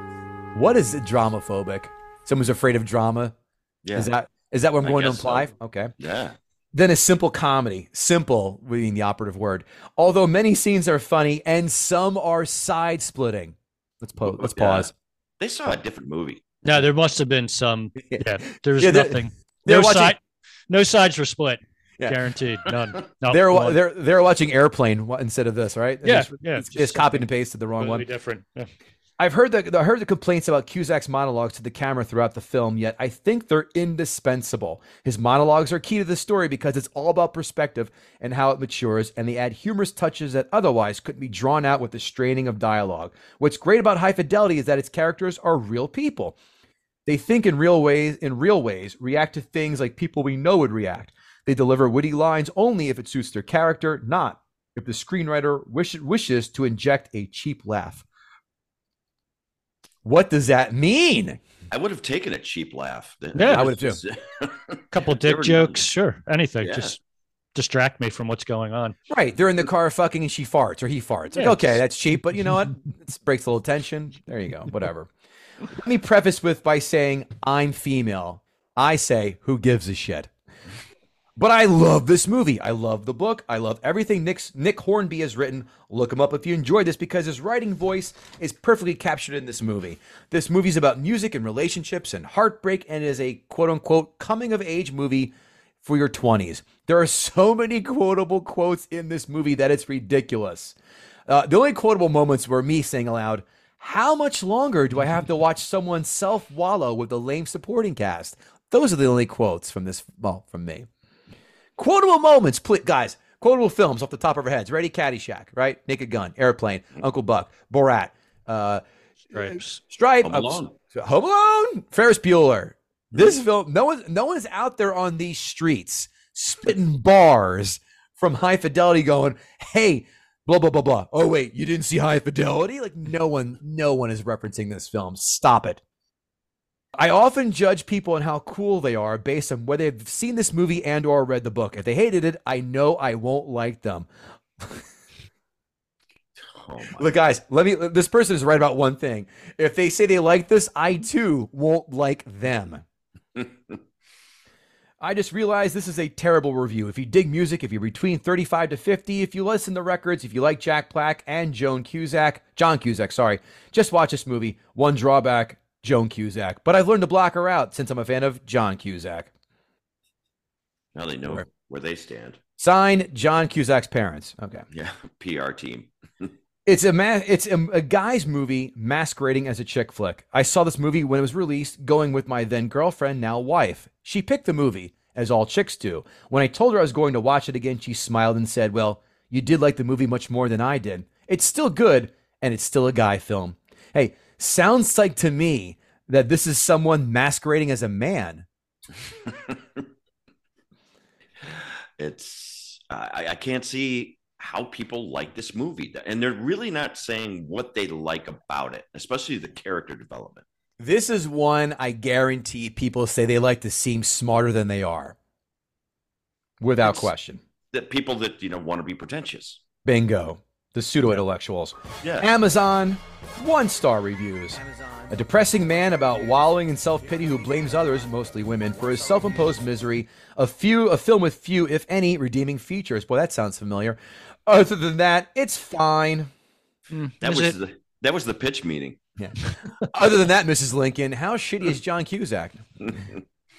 What is it dramaphobic? Someone's afraid of drama. yeah, Is that is that what I'm I going to guess so. imply? Okay. yeah. Then a simple comedy. Simple being the operative word. Although many scenes are funny and some are side splitting. Let's po- let's pause. They saw a different movie. No, there must have been some. [laughs] Yeah, there was Yeah, nothing. No watching- side. No sides were split. Yeah. Guaranteed. None. [laughs] No, they're they're they're watching Airplane instead of this, right? Yeah, It's, yeah, It's, just it's copied and pasted the wrong one. different. Yeah. I've heard the I heard the complaints about Cusack's monologues to the camera throughout the film, yet I think they're indispensable. His monologues are key to the story because it's all about perspective and how it matures, and they add humorous touches that otherwise couldn't be drawn out with the straining of dialogue. What's great about High Fidelity is that its characters are real people. They think in real ways, in real ways, react to things like people we know would react. They deliver witty lines only if it suits their character, not if the screenwriter wish, wishes to inject a cheap laugh. What does that mean? I would have taken a cheap laugh. Yeah, I would have a [laughs] couple Never dick known. jokes, sure, anything. Yeah. Just, distract me from what's going on. Right. They're in the car fucking and she farts or he farts. Like, Yeah. okay, that's cheap, but you know what? [laughs] It breaks a little tension. There you go. Whatever. Let me preface with by saying I'm female. I say, who gives a shit? But I love this movie. I love the book. I love everything Nick's, Nick Hornby has written. Look him up if you enjoyed this because his writing voice is perfectly captured in this movie. This movie is about music and relationships and heartbreak and is a quote unquote coming of age movie for your 20s. There are so many quotable quotes in this movie that it's ridiculous. Uh, the only quotable moments were me saying aloud, How much longer do I have to watch someone self wallow with the lame supporting cast? Those are the only quotes from this, well, from me. Quotable moments, pl- guys. Quotable films off the top of our heads. Ready, Caddyshack, right? Naked Gun, Airplane, Uncle Buck, Borat, uh, Stripes. Stripe, Home Alone. uh, Home Alone, Ferris Bueller. This film, no one, no one's out there on these streets spitting bars from High Fidelity, going, "Hey, blah blah blah blah." Oh wait, you didn't see High Fidelity? Like no one, no one is referencing this film. Stop it. I often judge people on how cool they are based on whether they've seen this movie and or read the book. If they hated it, I know I won't like them. Oh Look, guys, let me. This person is right about one thing. If they say they like this, I too won't like them. [laughs] I just realized this is a terrible review. If you dig music, if you're between 35 to 50, if you listen to records, if you like Jack Black and Joan Cusack, John Cusack, sorry, just watch this movie. One drawback, Joan Cusack. But I've learned to block her out since I'm a fan of John Cusack. Now they know Where- where they stand. Sign John Cusack's parents. Okay. Yeah, [laughs] PR team. [laughs] It's a ma- it's a, a guy's movie masquerading as a chick flick. I saw this movie when it was released, going with my then girlfriend, now wife. She picked the movie, as all chicks do. When I told her I was going to watch it again, she smiled and said, "Well, you did like the movie much more than I did. It's still good, and it's still a guy film." Hey, sounds like to me that this is someone masquerading as a man. [laughs] It's I, I can't see how people like this movie, and they're really not saying what they like about it, especially the character development. This is one I guarantee people say they like to seem smarter than they are. Without It's- question. That people that you know want to be pretentious. Bingo. The pseudo intellectuals. Yeah. Amazon, one star reviews. A depressing man about wallowing in self pity who blames others, mostly women, for his self imposed misery. A few, a film with few, if any, redeeming features. Boy, that sounds familiar. Other than that, it's fine. Hmm, that Is was it- the that was the pitch meeting. Yeah. [laughs] Other than that, Mrs. Lincoln, how shitty is John Cusack? [laughs]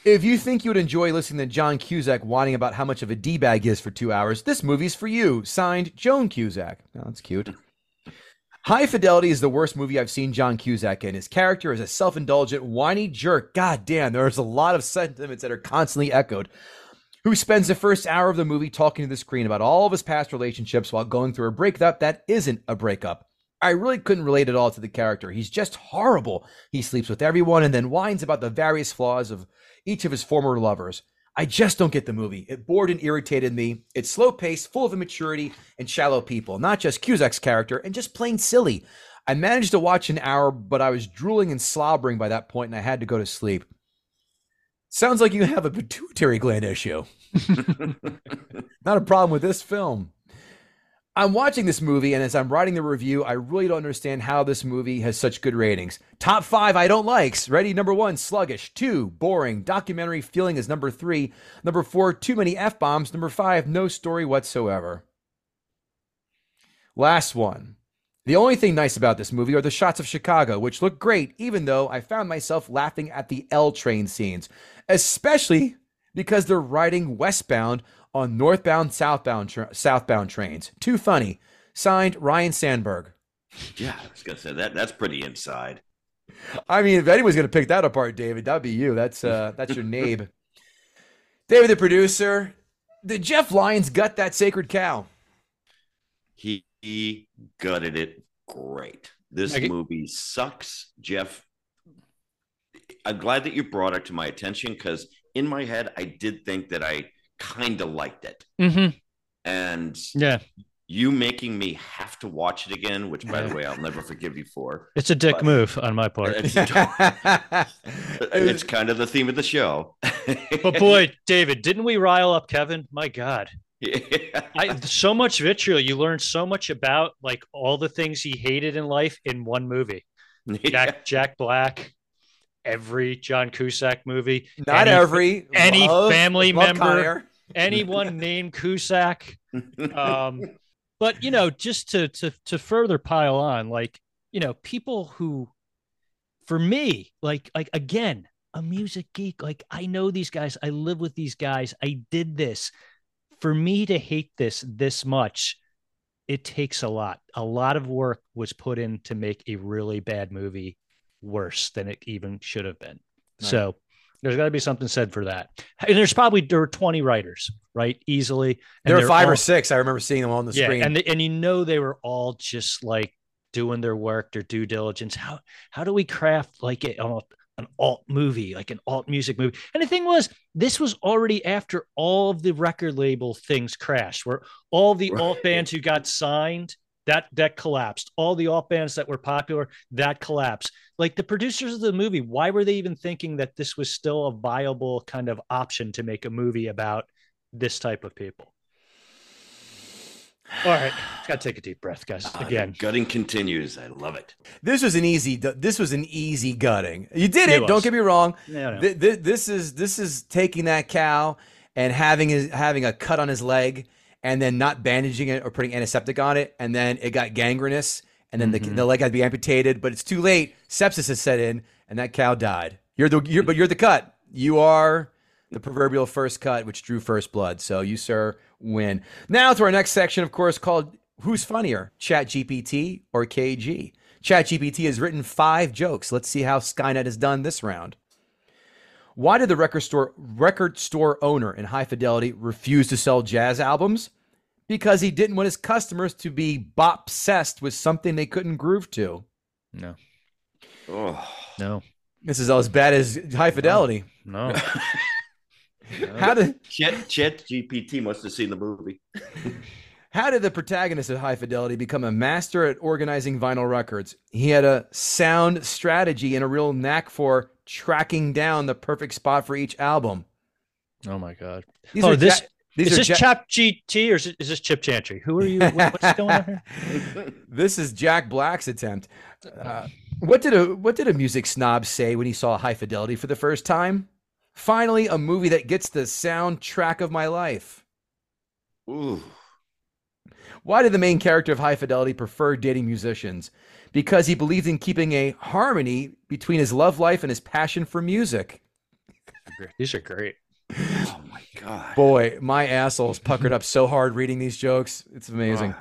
If you think you would enjoy listening to John Cusack whining about how much of a D bag he is for two hours, this movie's for you. Signed, Joan Cusack. Oh, that's cute. High Fidelity is the worst movie I've seen John Cusack in. His character is a self indulgent, whiny jerk. God damn, there's a lot of sentiments that are constantly echoed. Who spends the first hour of the movie talking to the screen about all of his past relationships while going through a breakup that isn't a breakup. I really couldn't relate at all to the character. He's just horrible. He sleeps with everyone and then whines about the various flaws of each of his former lovers. I just don't get the movie. It bored and irritated me. It's slow paced, full of immaturity and shallow people, not just Cusack's character, and just plain silly. I managed to watch an hour, but I was drooling and slobbering by that point and I had to go to sleep. Sounds like you have a pituitary gland issue. [laughs] Not a problem with this film. I'm watching this movie, and as I'm writing the review, I really don't understand how this movie has such good ratings. Top five I don't likes. Ready? Number one, sluggish. Two, boring. Documentary feeling is number three. Number four, too many F bombs. Number five, no story whatsoever. Last one. The only thing nice about this movie are the shots of Chicago, which look great, even though I found myself laughing at the L train scenes, especially because they're riding westbound on northbound, southbound, tra- southbound trains. Too funny. Signed, Ryan Sandberg. [laughs] Yeah, I was gonna say that. That's pretty inside. I mean, if anyone's gonna pick that apart, David, that'd be you. That's uh, that's your nabe. [laughs] David, the producer. Did Jeff Lyons gut that sacred cow? He, he gutted it great. This I get- movie sucks, Jeff. I'm glad that you brought it to my attention because in my head, I did think that I kind of liked it. Mm-hmm. And Yeah, you making me have to watch it again, which, by the way, I'll never forgive you for. it's a dick But- move on my part. It's, [laughs] it's kind of the theme of the show. [laughs] But boy, David, didn't we rile up Kevin? My God. Yeah. I, so much vitriol. You learn so much about like all the things he hated in life in one movie. [laughs] Jack Jack Black, every John Cusack movie, Not any- every any love- family love member- Con Air. Anyone [laughs] named Cusack. Um, [laughs] but you know, just to to to further pile on, like you know, people who, for me, like like again, a music geek. Like I know these guys. I live with these guys. I did this. For me to hate this this much, it takes a lot. A lot of work was put in to make a really bad movie worse than it even should have been. So there's got to be something said for that. And there's probably there were 20 writers, right? Easily. There were five all- or six. I remember seeing them on the yeah, screen. and they, and you know they were all just like doing their work, their due diligence. How how do we craft like a, an alt movie, like an alt music movie? And the thing was, this was already after all of the record label things crashed, where all the alt bands who got signed that that collapsed. All the alt bands that were popular that collapsed. Like the producers of the movie, why were they even thinking that this was still a viable kind of option to make a movie about this type of people? All right, gotta take a deep breath, guys. Ah, the Again, gutting continues. I love it. this was an easy. This was an easy gutting. You did It it. Don't get me wrong. No, no. Th- th- this is this is taking that cow and having his having a cut on his leg and then not bandaging it or putting antiseptic on it and then it got gangrenous and then the, Mm-hmm. the leg had to be amputated but it's too late. Sepsis has set in and that cow died. You're the you're, but you're the cut. You are the proverbial first cut which drew first blood. So you sir win. Now to our next section of course called who's funnier chat gpt or kg chat gpt has written five jokes. Let's see how skynet has done this round why did the record store record store owner in High Fidelity refuse to sell jazz albums? Because he didn't want his customers to be bop-sessed with something they couldn't groove to. no, Oh, no, This is as bad as High Fidelity. no. [laughs] How did Chet, Chet GPT must have seen the movie. [laughs] how did the protagonist of High Fidelity become a master at organizing vinyl records? He had a sound strategy and a real knack for tracking down the perfect spot for each album. Oh my god. These oh, are this ja- these is are this ja- Chap GT or is, it- is this Chip Chantry? Who are you? What's [laughs] going on here? This is Jack Black's attempt. Uh, what did a what did a music snob say when he saw High Fidelity for the first time? Finally, a movie that gets the soundtrack of my life. Ooh. Why did the main character of High Fidelity prefer dating musicians? Because he believed in keeping a harmony between his love life and his passion for music. These are great. Oh my god. Boy, my asshole's puckered up so hard reading these jokes. It's amazing.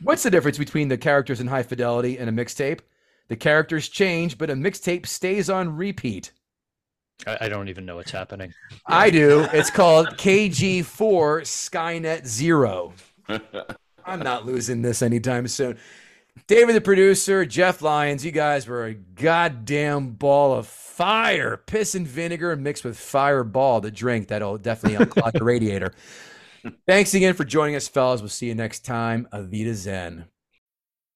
What's the difference between the characters in High Fidelity and a mixtape? The characters change, but a mixtape stays on repeat. I, I don't even know what's happening. I do. It's called KG4 Skynet Zero. [laughs] I'm not losing this anytime soon. David, the producer, Jeff Lyons, you guys were a goddamn ball of fire. Piss and vinegar mixed with fireball, the drink that'll definitely unclog the [laughs] radiator. Thanks again for joining us, fellas. We'll see you next time. Avita Zen.